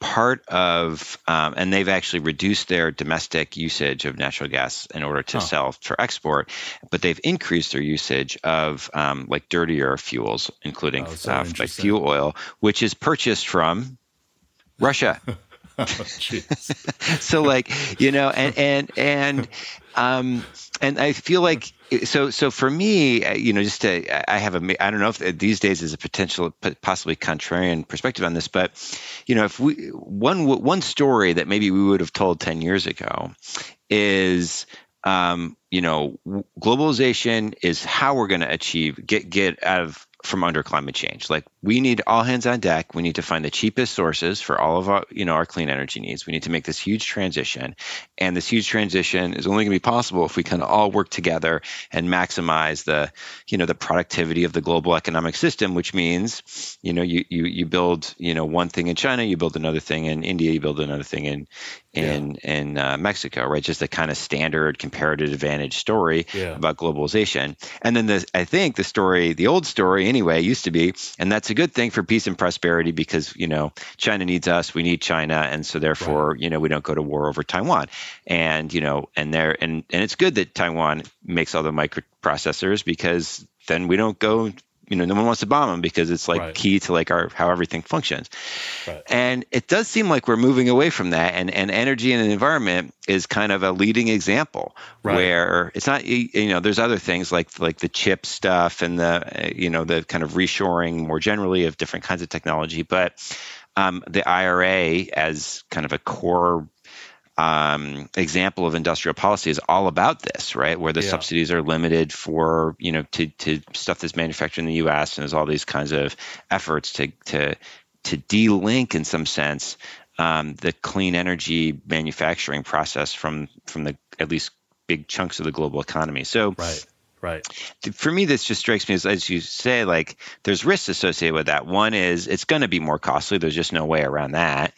part of, um, and they've actually reduced their domestic usage of natural gas in order to sell for export, but they've increased their usage of um, like dirtier fuels, including oh, so uh, like fuel oil, which is purchased from Russia. so like you know and and and um and i feel like so so for me you know just to i have a i don't know if these days is a potential possibly contrarian perspective on this but you know if we one one story that maybe we would have told 10 years ago is um, you know globalization is how we're going to achieve get get out of from under climate change. Like we need all hands on deck. We need to find the cheapest sources for all of our, you know, our clean energy needs. We need to make this huge transition. And this huge transition is only going to be possible if we can all work together and maximize the, you know, the productivity of the global economic system, which means, you know, you you you build, you know, one thing in China, you build another thing in India, you build another thing in in yeah. in uh, Mexico, right? Just a kind of standard comparative advantage story yeah. about globalization. And then the I think the story, the old story anyway, used to be, and that's a good thing for peace and prosperity because you know China needs us, we need China, and so therefore right. you know we don't go to war over Taiwan. And you know, and there and and it's good that Taiwan makes all the microprocessors because then we don't go you know no one wants to bomb them because it's like right. key to like our how everything functions right. and it does seem like we're moving away from that and and energy and the environment is kind of a leading example right. where it's not you know there's other things like like the chip stuff and the you know the kind of reshoring more generally of different kinds of technology but um, the IRA as kind of a core um, example of industrial policy is all about this, right? Where the yeah. subsidies are limited for you know to to stuff that's manufactured in the U.S. and there's all these kinds of efforts to to to de-link in some sense um, the clean energy manufacturing process from from the at least big chunks of the global economy. So right. Right. For me, this just strikes me as, as you say, like there's risks associated with that. One is it's going to be more costly. There's just no way around that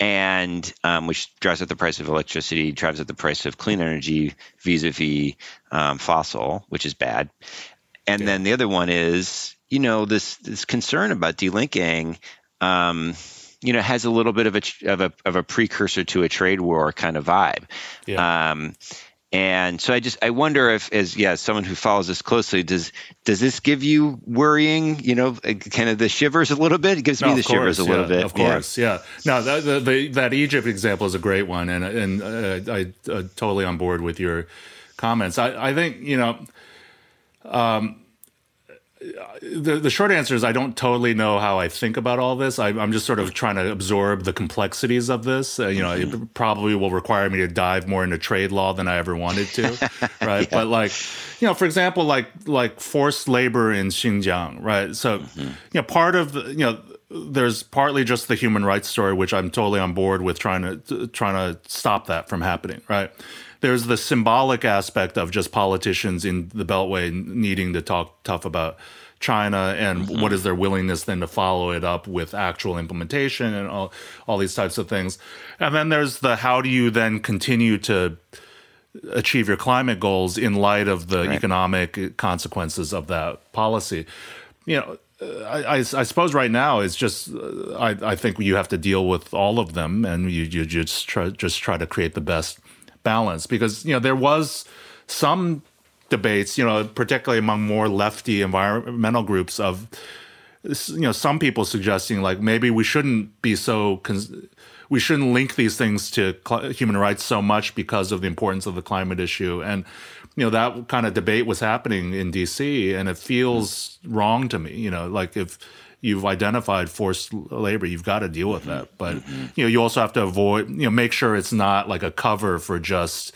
and um, which drives up the price of electricity, drives up the price of clean energy vis-a-vis um, fossil, which is bad. And yeah. then the other one is, you know, this this concern about delinking, um, you know, has a little bit of a of a of a precursor to a trade war kind of vibe. Yeah. And so I just I wonder if, as yeah, someone who follows this closely, does does this give you worrying? You know, uh, kind of the shivers a little bit. It gives no, me the course, shivers a yeah, little bit. Of course, yeah. yeah. No, that, the, the, that Egypt example is a great one, and and uh, I uh, totally on board with your comments. I I think you know. Um, the, the short answer is I don't totally know how I think about all this. I, am just sort of trying to absorb the complexities of this. Uh, you know, mm-hmm. it probably will require me to dive more into trade law than I ever wanted to, right? yeah. But like, you know, for example, like like forced labor in Xinjiang, right? So, mm-hmm. you know, part of the, you know, there's partly just the human rights story, which I'm totally on board with trying to trying to stop that from happening, right? There's the symbolic aspect of just politicians in the Beltway needing to talk tough about China and mm-hmm. what is their willingness then to follow it up with actual implementation and all, all these types of things. And then there's the how do you then continue to achieve your climate goals in light of the right. economic consequences of that policy. You know, I, I, I, suppose right now it's just I, I think you have to deal with all of them, and you, you just try just try to create the best balance because you know there was some debates, you know, particularly among more lefty environmental groups of you know some people suggesting like maybe we shouldn't be so cons- we shouldn't link these things to cl- human rights so much because of the importance of the climate issue. And you know that kind of debate was happening in DC and it feels wrong to me you know like if you've identified forced labor you've got to deal with mm-hmm. that but mm-hmm. you know you also have to avoid you know make sure it's not like a cover for just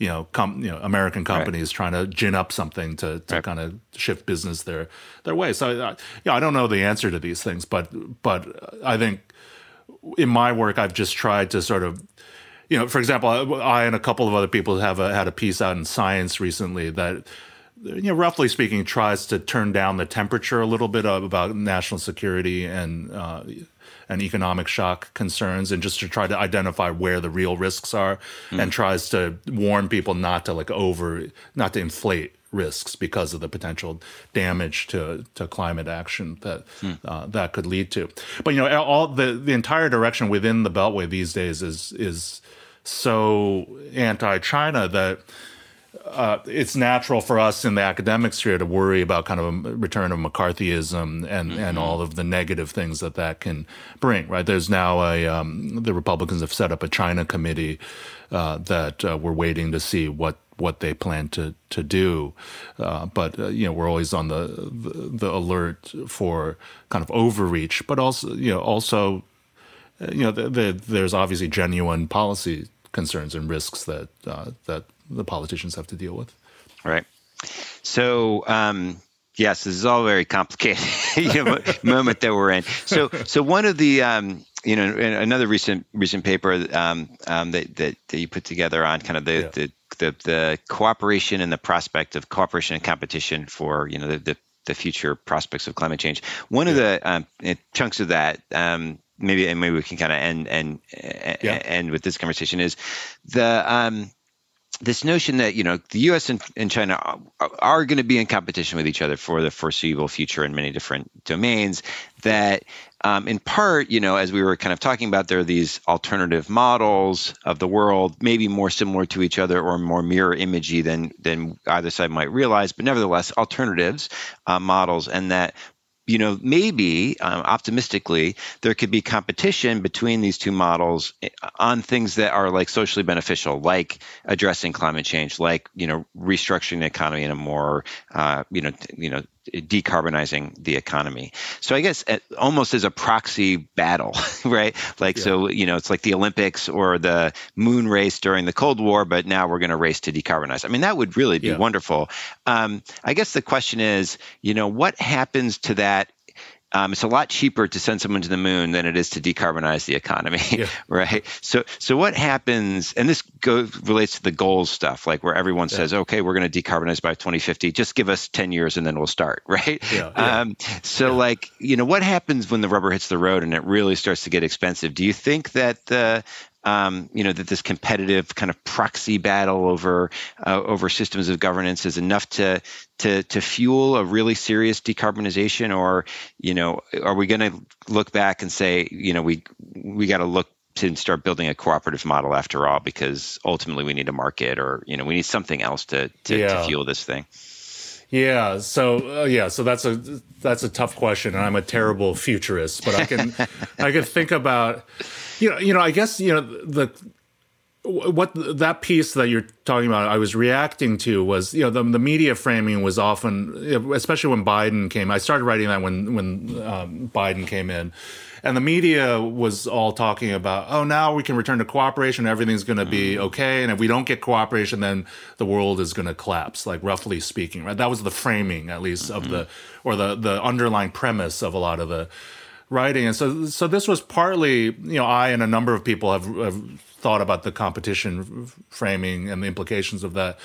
you know, com- you know, American companies right. trying to gin up something to, to right. kind of shift business their their way. So, uh, yeah, I don't know the answer to these things, but but I think in my work, I've just tried to sort of, you know, for example, I and a couple of other people have a, had a piece out in Science recently that you know, roughly speaking, tries to turn down the temperature a little bit about national security and uh, and economic shock concerns and just to try to identify where the real risks are mm. and tries to warn people not to like over not to inflate risks because of the potential damage to, to climate action that mm. uh, that could lead to. But you know, all the the entire direction within the Beltway these days is is so anti-China that uh, it's natural for us in the academic sphere to worry about kind of a return of McCarthyism and, mm-hmm. and all of the negative things that that can bring. Right? There's now a um, the Republicans have set up a China committee uh, that uh, we're waiting to see what what they plan to to do. Uh, but uh, you know, we're always on the, the, the alert for kind of overreach, but also you know also uh, you know the, the, there's obviously genuine policy concerns and risks that that the politicians have to deal with. Right. So, um, yes, this is all very complicated moment that we're in. So, so one of the um, you know another recent recent paper um, um, that, that, that you put together on kind of the, yeah. the, the the cooperation and the prospect of cooperation and competition for you know the, the, the future prospects of climate change. One yeah. of the um, chunks of that um, maybe and maybe we can kind of end and yeah. end with this conversation is the um, this notion that you know the U.S. and, and China are, are going to be in competition with each other for the foreseeable future in many different domains. That, um, in part, you know, as we were kind of talking about, there are these alternative models of the world, maybe more similar to each other or more mirror imagey than than either side might realize, but nevertheless alternatives uh, models, and that you know, maybe um, optimistically, there could be competition between these two models eh, on things that are like socially beneficial, like addressing climate change, like you know, restructuring the economy in a more, uh, you know, you know, decarbonizing the economy. So I guess almost as a proxy battle, right? Like yeah. so, you know, it's like the Olympics or the moon race during the Cold War, but now we're going to race to decarbonize. I mean, that would really be yeah. wonderful. Um, I guess the question is, you know, what happens to that um, it's a lot cheaper to send someone to the moon than it is to decarbonize the economy, yeah. right? So, so what happens? And this goes relates to the goals stuff, like where everyone yeah. says, "Okay, we're going to decarbonize by 2050. Just give us 10 years, and then we'll start," right? Yeah, um, so, like, you know, what happens when the rubber hits the road and it really starts to get expensive? Do you think that the um, you know that this competitive kind of proxy battle over uh, over systems of governance is enough to to to fuel a really serious decarbonization, or you know, are we going to look back and say, you know, we we got to look to start building a cooperative model after all, because ultimately we need a market or you know we need something else to to, yeah. to fuel this thing. Yeah. So uh, yeah. So that's a that's a tough question, and I'm a terrible futurist, but I can I can think about you know you know I guess you know the what that piece that you're talking about i was reacting to was you know the, the media framing was often especially when biden came i started writing that when when um, biden came in and the media was all talking about oh now we can return to cooperation everything's going to be mm. okay and if we don't get cooperation then the world is going to collapse like roughly speaking right that was the framing at least mm-hmm. of the or the the underlying premise of a lot of the writing and so so this was partly you know i and a number of people have, have thought about the competition framing and the implications of that.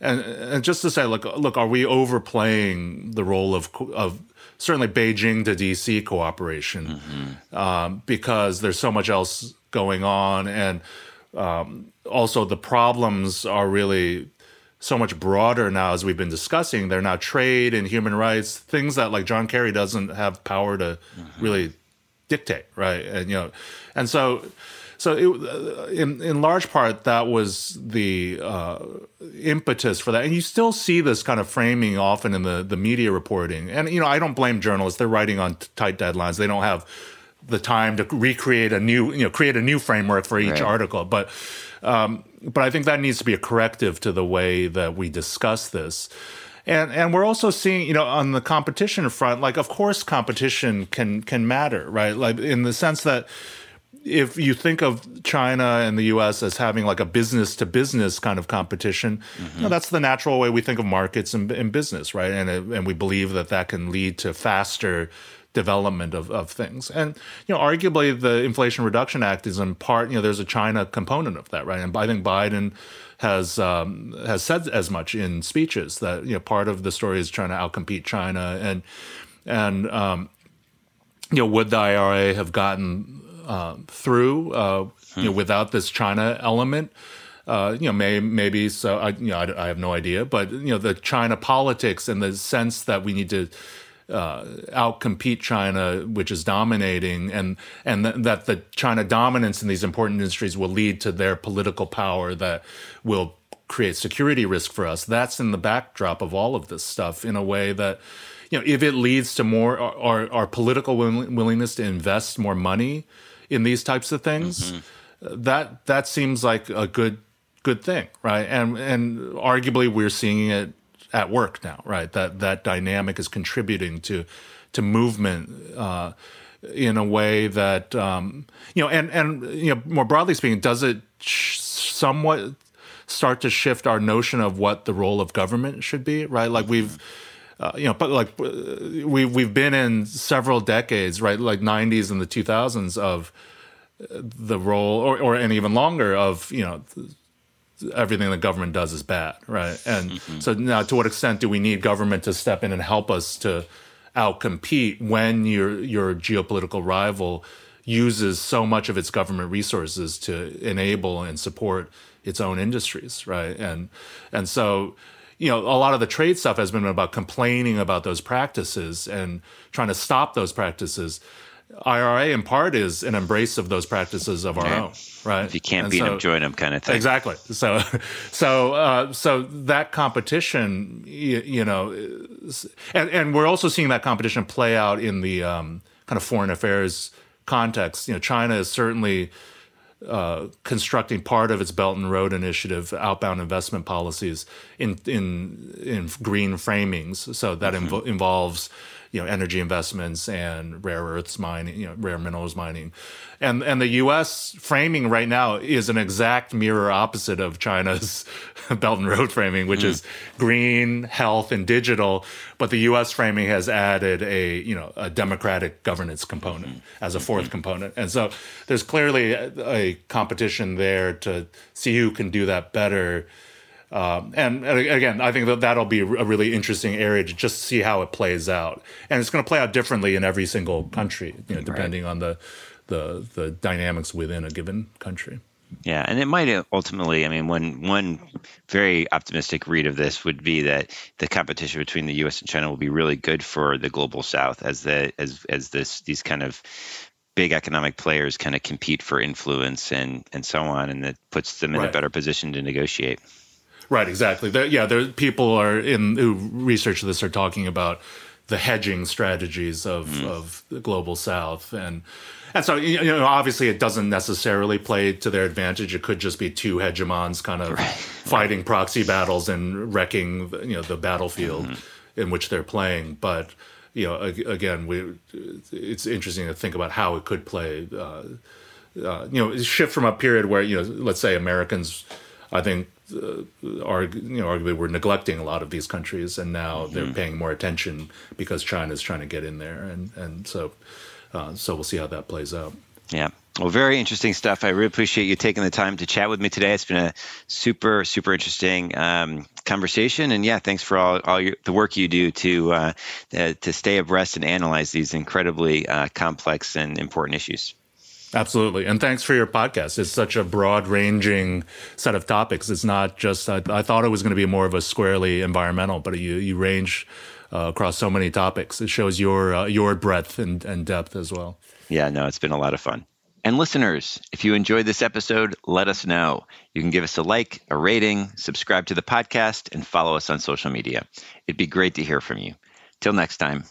And, and just to say, look, look, are we overplaying the role of of certainly Beijing to DC cooperation mm-hmm. um, because there's so much else going on, and um, also the problems are really so much broader now as we've been discussing. They're now trade and human rights, things that like John Kerry doesn't have power to mm-hmm. really dictate, right? And you know, and so so it, uh, in in large part that was the uh, impetus for that. And you still see this kind of framing often in the the media reporting. And you know i don't blame journalists. They're writing on tight deadlines. They don't have the time to recreate a new you know create a new framework for each right. article. But um, but i think that needs to be a corrective to the way that we discuss this. And and we're also seeing you know on the competition front like of course competition can can matter right? Like in the sense that if you think of China and the U.S. as having like a business to business kind of competition, mm-hmm. you know, mm-hmm. that's the natural way we think of markets and, and business, right? And and we believe that that can lead to faster development of, of things. And you know, arguably, the Inflation Reduction Act is in part, you know, there's a China component of that, right? And I think Biden has um, has said as much in speeches that you know part of the story is trying to outcompete China and and um, you know would the IRA have gotten uh, through uh, hmm. you know, without this China element. Uh, you know, may, maybe so. I, you know, I, I, have no idea, but you know, the China politics and the sense that we need to uh, outcompete China, which is dominating, and and th- that the China dominance in these important industries will lead to their political power that will create security risk for us. That's in the backdrop of all of this stuff in a way that you know, if it leads to more our, our political willingness to invest more money in these types of things, mm-hmm. that that seems like a good good thing, right? And and arguably we're seeing it at work now, right? That that dynamic is contributing to to movement uh, in a way that um, you know, and and you know, more broadly speaking, does it sh- somewhat start to shift our notion of what the role of government should be, right? Like we've uh, you know, but like uh, we we've been in several decades, right? Like '90s and the 2000s of uh, the role, or or and even longer of you know everything the government does is bad, right? And mm-hmm. so now, to what extent do we need government to step in and help us to outcompete when your your geopolitical rival uses so much of its government resources to enable and support its own industries, right? And and so you know, a lot of the trade stuff has been about complaining about those practices and trying to stop those practices. IRA in part is an embrace of those practices of our own, right? If you can't and beat so, them, join them, kind of thing. Exactly. So, so, uh, so that competition, you, you know, is, and, and we're also seeing that competition play out in the um, kind of foreign affairs context. You know, China is certainly uh, constructing part of its Belt and Road Initiative outbound investment policies in in in green framings. So that mm-hmm. inv- involves you know energy investments and rare earths mining, you know rare minerals mining, and and the U.S. framing right now is an exact mirror opposite of China's Belt and Road framing, which mm. is green, health, and digital. But the U.S. framing has added a you know a democratic governance component mm-hmm. as a 4th mm-hmm. component, and so there's clearly a, a competition there to see who can do that better um, and, and, again, I think that that'll be a really interesting area to just see how it plays out, and it's going to play out differently in every single country, you know, depending right. on the, the the dynamics within a given country. Yeah, and it might ultimately. I mean, one one very optimistic read of this would be that the competition between the U.S. and China will be really good for the global South as the as as this these kind of big economic players kind of compete for influence and and so on, and that puts them in right. a better position to negotiate. Right, exactly. There, yeah, there people are in who research this are talking about the hedging strategies of mm. of the global South and. And so, you know, obviously, it doesn't necessarily play to their advantage. It could just be two hegemons kind of right. fighting proxy battles and wrecking, you know, the battlefield mm-hmm. in which they're playing. But you know, again, we it's interesting to think about how it could play. Uh, uh, you know, shift from a period where you know, let's say Americans, I think, uh, are you know, arguably we're neglecting a lot of these countries, and now mm-hmm. they're paying more attention because China's trying to get in there, and and so, uh, so we'll see how that plays out. Yeah. Well, very interesting stuff. I really appreciate you taking the time to chat with me today. It's been a super, super interesting um, conversation, and yeah, thanks for all, all your, the work you do to uh, uh, to stay abreast and analyze these incredibly uh, complex and important issues. Absolutely, and thanks for your podcast. It's such a broad-ranging set of topics. It's not just I, I thought it was going to be more of a squarely environmental, but you you range uh, across so many topics. It shows your uh, your breadth and, and depth as well. Yeah, no, it's been a lot of fun. And listeners, if you enjoyed this episode, let us know. You can give us a like, a rating, subscribe to the podcast, and follow us on social media. It'd be great to hear from you. Till next time.